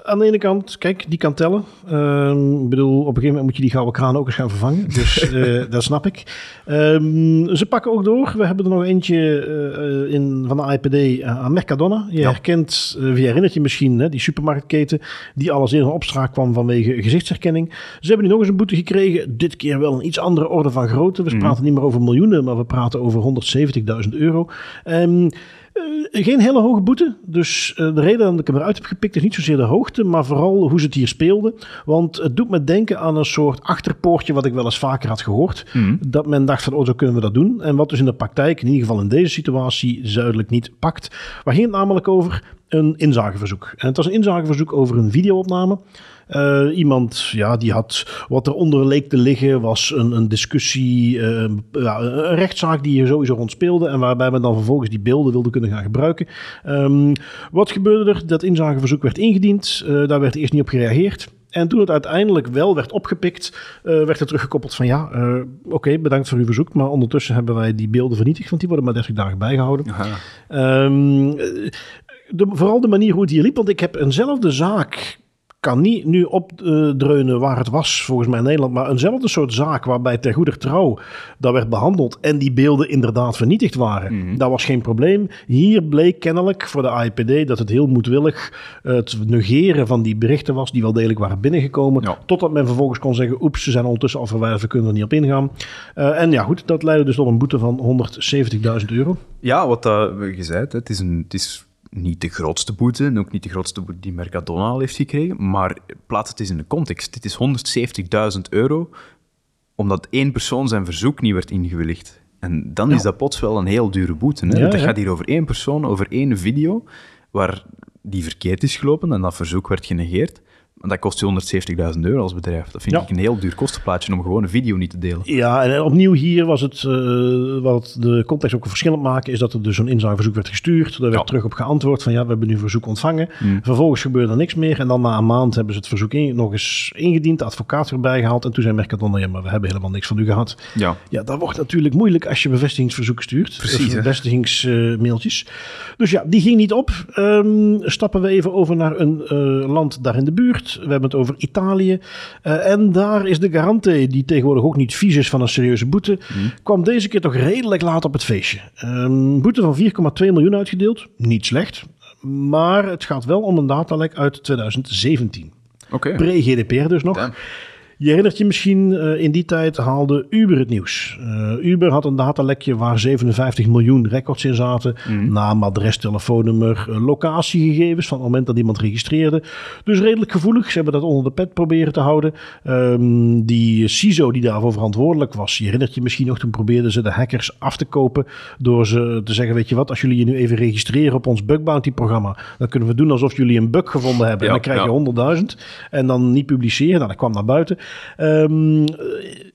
Aan de ene kant, kijk, die kan tellen. Ehm, ik bedoel, op een gegeven moment moet je die gouden kraan ook eens gaan vervangen. Dus eh, dat snap ik. Ehm, ze pakken ook door. We hebben er nog eentje eh, in, van de IPD eh, aan Mercadona. Je Ja. herkent, wie herinnert je misschien, hè, die supermarktketen die alles eerder op straat kwam vanwege gezichtsherkenning. Ze hebben nu nog eens een boete gekregen. Dit keer wel een iets andere orde van grootte. We praten niet meer over miljoenen, maar we praten over 170.000 euro. Ehm, eh, geen hele hoge boete. Dus eh, de reden dat ik hem eruit heb gepikt is niet zozeer de hoogte, maar vooral hoe ze het hier speelden. Want het doet me denken aan een soort achterpoortje wat ik wel eens vaker had gehoord. Dat men dacht van, oh, zo kunnen we dat doen. En wat dus in de praktijk, in ieder geval in deze situatie, zuidelijk niet pakt. Waar ging het namelijk over? Een inzageverzoek. En het was een inzageverzoek over een videoopname. Eh, iemand ja, die had wat eronder leek te liggen, was een, een discussie, eh, ja, een rechtszaak die hier sowieso rond speelde. En waarbij men dan vervolgens die beelden wilde kunnen gaan gebruiken. Ehm, wat gebeurde er? Dat inzageverzoek werd ingediend. Eh, daar werd eerst niet op gereageerd. En toen het uiteindelijk wel werd opgepikt, werd er teruggekoppeld van ja, oké, bedankt voor uw verzoek. Maar ondertussen hebben wij die beelden vernietigd, want die worden maar 30 dagen bijgehouden. Eh, de, vooral de manier hoe het hier liep, want ik heb eenzelfde zaak. Kan niet nu opdreunen waar het was, volgens mij in Nederland. Maar eenzelfde soort zaak waarbij ter goeder trouw dat werd behandeld. En die beelden inderdaad vernietigd waren. Dat was geen probleem. Hier bleek kennelijk voor de IPD dat het heel moedwillig eh, het negeren van die berichten was. Die wel degelijk waren binnengekomen. Ja. Totdat men vervolgens kon zeggen: oeps, ze zijn ondertussen al verwijderd, we kunnen er niet op ingaan. Eh, en ja, goed, dat leidde dus tot een boete van 170.000 euro. Ja, wat je zei, het, het is, een, het is niet de grootste boete, en ook niet de grootste boete die Mercadona al heeft gekregen, maar plaats het eens in de context. Dit is 170.000 euro, omdat één persoon zijn verzoek niet werd ingewilligd. En dan is dat plots wel een heel dure boete. Hè? Ja, dat ja. gaat hier over één persoon, over één video, waar die verkeerd is gelopen en dat verzoek werd genegeerd. Dat kost je 170.000 euro als bedrijf. Dat vind Ja. ik een heel duur kostenplaatje om gewoon een video niet te delen. Ja, en opnieuw hier was het, eh, wat de context ook verschillend maken, is dat er dus zo'n inzageverzoek werd gestuurd. Daar werd Ja. terug op geantwoord van ja, we hebben nu een verzoek ontvangen. Vervolgens gebeurde er niks meer. En dan na een maand hebben ze het verzoek in- nog eens ingediend, de advocaat erbij gehaald. En toen zei Mercadona, ja, maar we hebben helemaal niks van u gehad. Ja. Ja, dat wordt natuurlijk moeilijk als je bevestigingsverzoeken stuurt. Precies, Of hè. bevestigingsmailtjes. dus ja, die ging niet op. Ehm, stappen we even over naar een eh, land daar in de buurt. We hebben het over Italië. Eh, en daar is de garante, die tegenwoordig ook niet vies is van een serieuze boete, kwam deze keer toch redelijk laat op het feestje. Een boete van 4,2 miljoen uitgedeeld. Niet slecht. Maar het gaat wel om een datalek uit 2017. Oké. Pre-GDPR dus nog. Damn. Je herinnert je misschien, eh, in die tijd haalde Uber het nieuws. Eh, Uber had een datalekje waar 57 miljoen records in zaten. Naam, adres, telefoonnummer, eh, locatiegegevens van het moment dat iemand registreerde. Dus redelijk gevoelig. Ze hebben dat onder de pet proberen te houden. Ehm, die CISO die daarvoor verantwoordelijk was, je herinnert je misschien nog, toen probeerden ze de hackers af te kopen door ze te zeggen, weet je wat, als jullie je nu even registreren op ons bug bounty programma, dan kunnen we doen alsof jullie een bug gevonden hebben. Ja, en dan krijg je ja. 100.000 en dan niet publiceren. Nou, dat kwam naar buiten. Ehm,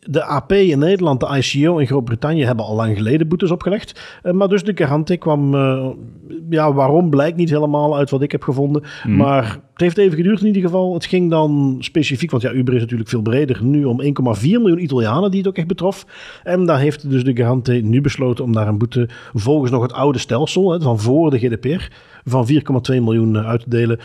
de AP in Nederland, de ICO in Groot-Brittannië hebben al lang geleden boetes opgelegd. Eh, maar dus de garante kwam, eh, ja, waarom blijkt niet helemaal uit wat ik heb gevonden. Maar het heeft even geduurd in ieder geval. Het ging dan specifiek, want ja, Uber is natuurlijk veel breder, nu om 1,4 miljoen Italianen die het ook echt betrof. En daar heeft dus de garante nu besloten om daar een boete volgens nog het oude stelsel, hè, van voor de GDPR, van 4,2 miljoen uit te delen.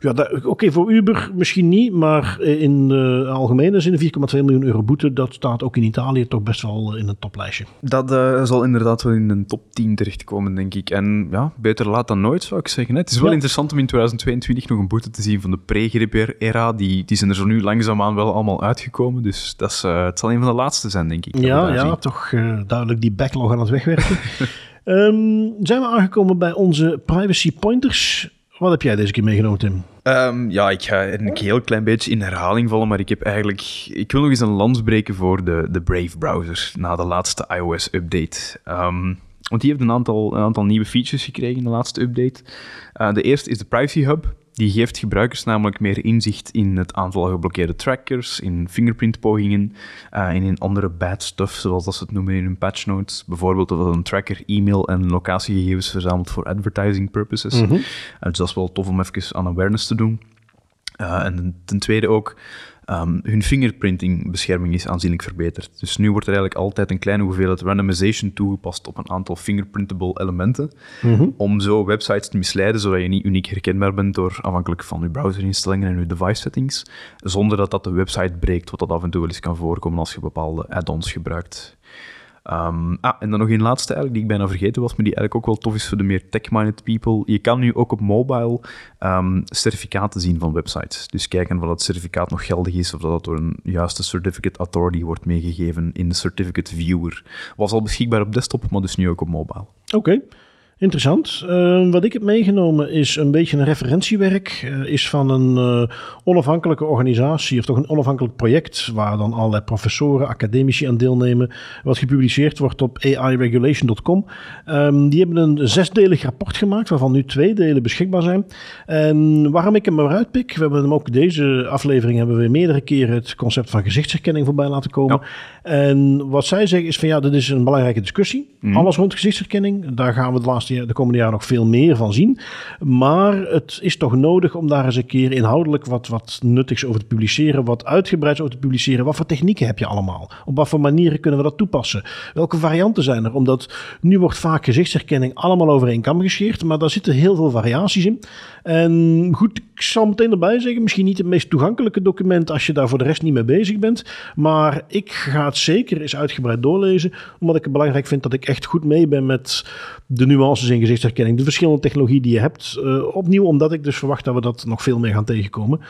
Ja, oké, voor Uber misschien niet, maar in de algemene zin 4,2 miljoen euro boete, dat staat ook in Italië toch best wel in een toplijstje. Dat eh, zal inderdaad wel in een top 10 terechtkomen, denk ik. En ja, beter laat dan nooit, zou ik zeggen. hè. Het is wel Ja. interessant om in 2022 nog een boete te zien van de pre-GDPR-era. Die, die zijn er zo nu langzaamaan wel allemaal uitgekomen. Dus dat is, eh, het zal een van de laatste zijn, denk ik. Ja, ja zien. toch eh, duidelijk die backlog aan het wegwerken. Ehm, zijn we aangekomen bij onze privacy pointers. Wat heb jij deze keer meegenomen, Tim? Ehm, ja, ik ga een heel klein beetje in herhaling vallen, maar ik heb eigenlijk... Ik wil nog eens een lans breken voor de, de Brave-browser na de laatste iOS-update. Ehm, want die heeft een aantal, een aantal nieuwe features gekregen in de laatste update. Uh, de eerste is de Privacy Hub. Die geeft gebruikers namelijk meer inzicht in het aantal geblokkeerde trackers, in fingerprintpogingen uh, en in andere bad stuff, zoals dat ze het noemen in hun patch notes. Bijvoorbeeld dat een tracker e-mail en locatiegegevens verzamelt voor advertising purposes. Mm -hmm. uh, dus dat is wel tof om even aan awareness te doen. Uh, en ten tweede ook, um, hun fingerprinting-bescherming is aanzienlijk verbeterd. Dus nu wordt er eigenlijk altijd een kleine hoeveelheid randomization toegepast op een aantal fingerprintable elementen, mm -hmm. om zo websites te misleiden, zodat je niet uniek herkenbaar bent door afhankelijk van je browserinstellingen en je device settings, zonder dat dat de website breekt, wat dat af en toe wel eens kan voorkomen als je bepaalde add-ons gebruikt. Um, ah, en dan nog een laatste eigenlijk, die ik bijna vergeten was, maar die eigenlijk ook wel tof is voor de meer tech-minded people. Je kan nu ook op mobile um, certificaten zien van websites. Dus kijken of dat certificaat nog geldig is, of dat het door een juiste certificate authority wordt meegegeven in de certificate viewer. Was al beschikbaar op desktop, maar dus nu ook op mobile. Oké. Interessant. Uh, wat ik heb meegenomen is een beetje een referentiewerk. Uh, is van een uh, onafhankelijke organisatie, of toch een onafhankelijk project, waar dan allerlei professoren, academici aan deelnemen, wat gepubliceerd wordt op airegulation.com. Um, die hebben een zesdelig rapport gemaakt, waarvan nu twee delen beschikbaar zijn. En waarom ik hem maar uitpik, we hebben hem ook deze aflevering hebben we meerdere keren het concept van gezichtsherkenning voorbij laten komen. Ja. En wat zij zeggen is van ja, dit is een belangrijke discussie. Mm. Alles rond gezichtsherkenning, daar gaan we de laatste de komende jaren nog veel meer van zien. Maar het is toch nodig om daar eens een keer inhoudelijk wat, wat nuttigs over te publiceren, wat uitgebreids over te publiceren. Wat voor technieken heb je allemaal? Op wat voor manieren kunnen we dat toepassen? Welke varianten zijn er? Omdat nu wordt vaak gezichtsherkenning allemaal over één kam gescheerd, maar daar zitten heel veel variaties in. En goed, ik zal meteen erbij zeggen, misschien niet het meest toegankelijke document als je daar voor de rest niet mee bezig bent. Maar ik ga het zeker eens uitgebreid doorlezen, omdat ik het belangrijk vind dat ik echt goed mee ben met de nuances in gezichtsherkenning, de verschillende technologie die je hebt. Uh, opnieuw, omdat ik dus verwacht dat we dat nog veel meer gaan tegenkomen. Uh,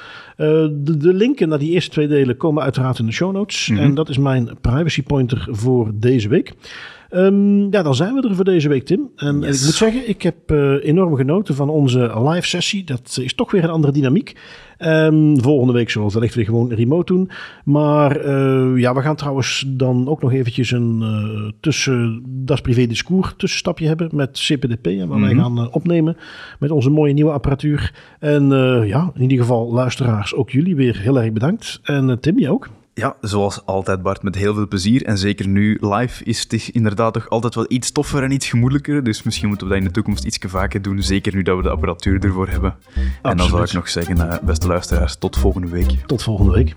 de, de, linken naar die eerste twee delen komen uiteraard in de show notes. Mm -hmm. En dat is mijn privacy pointer voor deze week. Um, ja, dan zijn we er voor deze week, Tim. En, yes. en ik moet zeggen, ik heb uh, enorm genoten van onze live sessie. Dat is toch weer een andere dynamiek. Um, volgende week zullen we wellicht weer gewoon remote doen. Maar uh, ja, we gaan trouwens dan ook nog eventjes een uh, tussen, dat is privé discours, tussenstapje hebben met CPDP. Waar mm -hmm. wij gaan uh, opnemen met onze mooie nieuwe apparatuur. En ja, in ieder geval luisteraars, ook jullie weer heel erg bedankt. En Tim, je ook. Ja, zoals altijd Bart, met heel veel plezier. En zeker nu live is het inderdaad toch altijd wel iets toffer en iets gemoedelijker. Dus misschien moeten we dat in de toekomst iets vaker doen. Zeker nu dat we de apparatuur ervoor hebben. Absoluut. En dan zou ik nog zeggen, beste luisteraars, tot volgende week. Tot volgende week.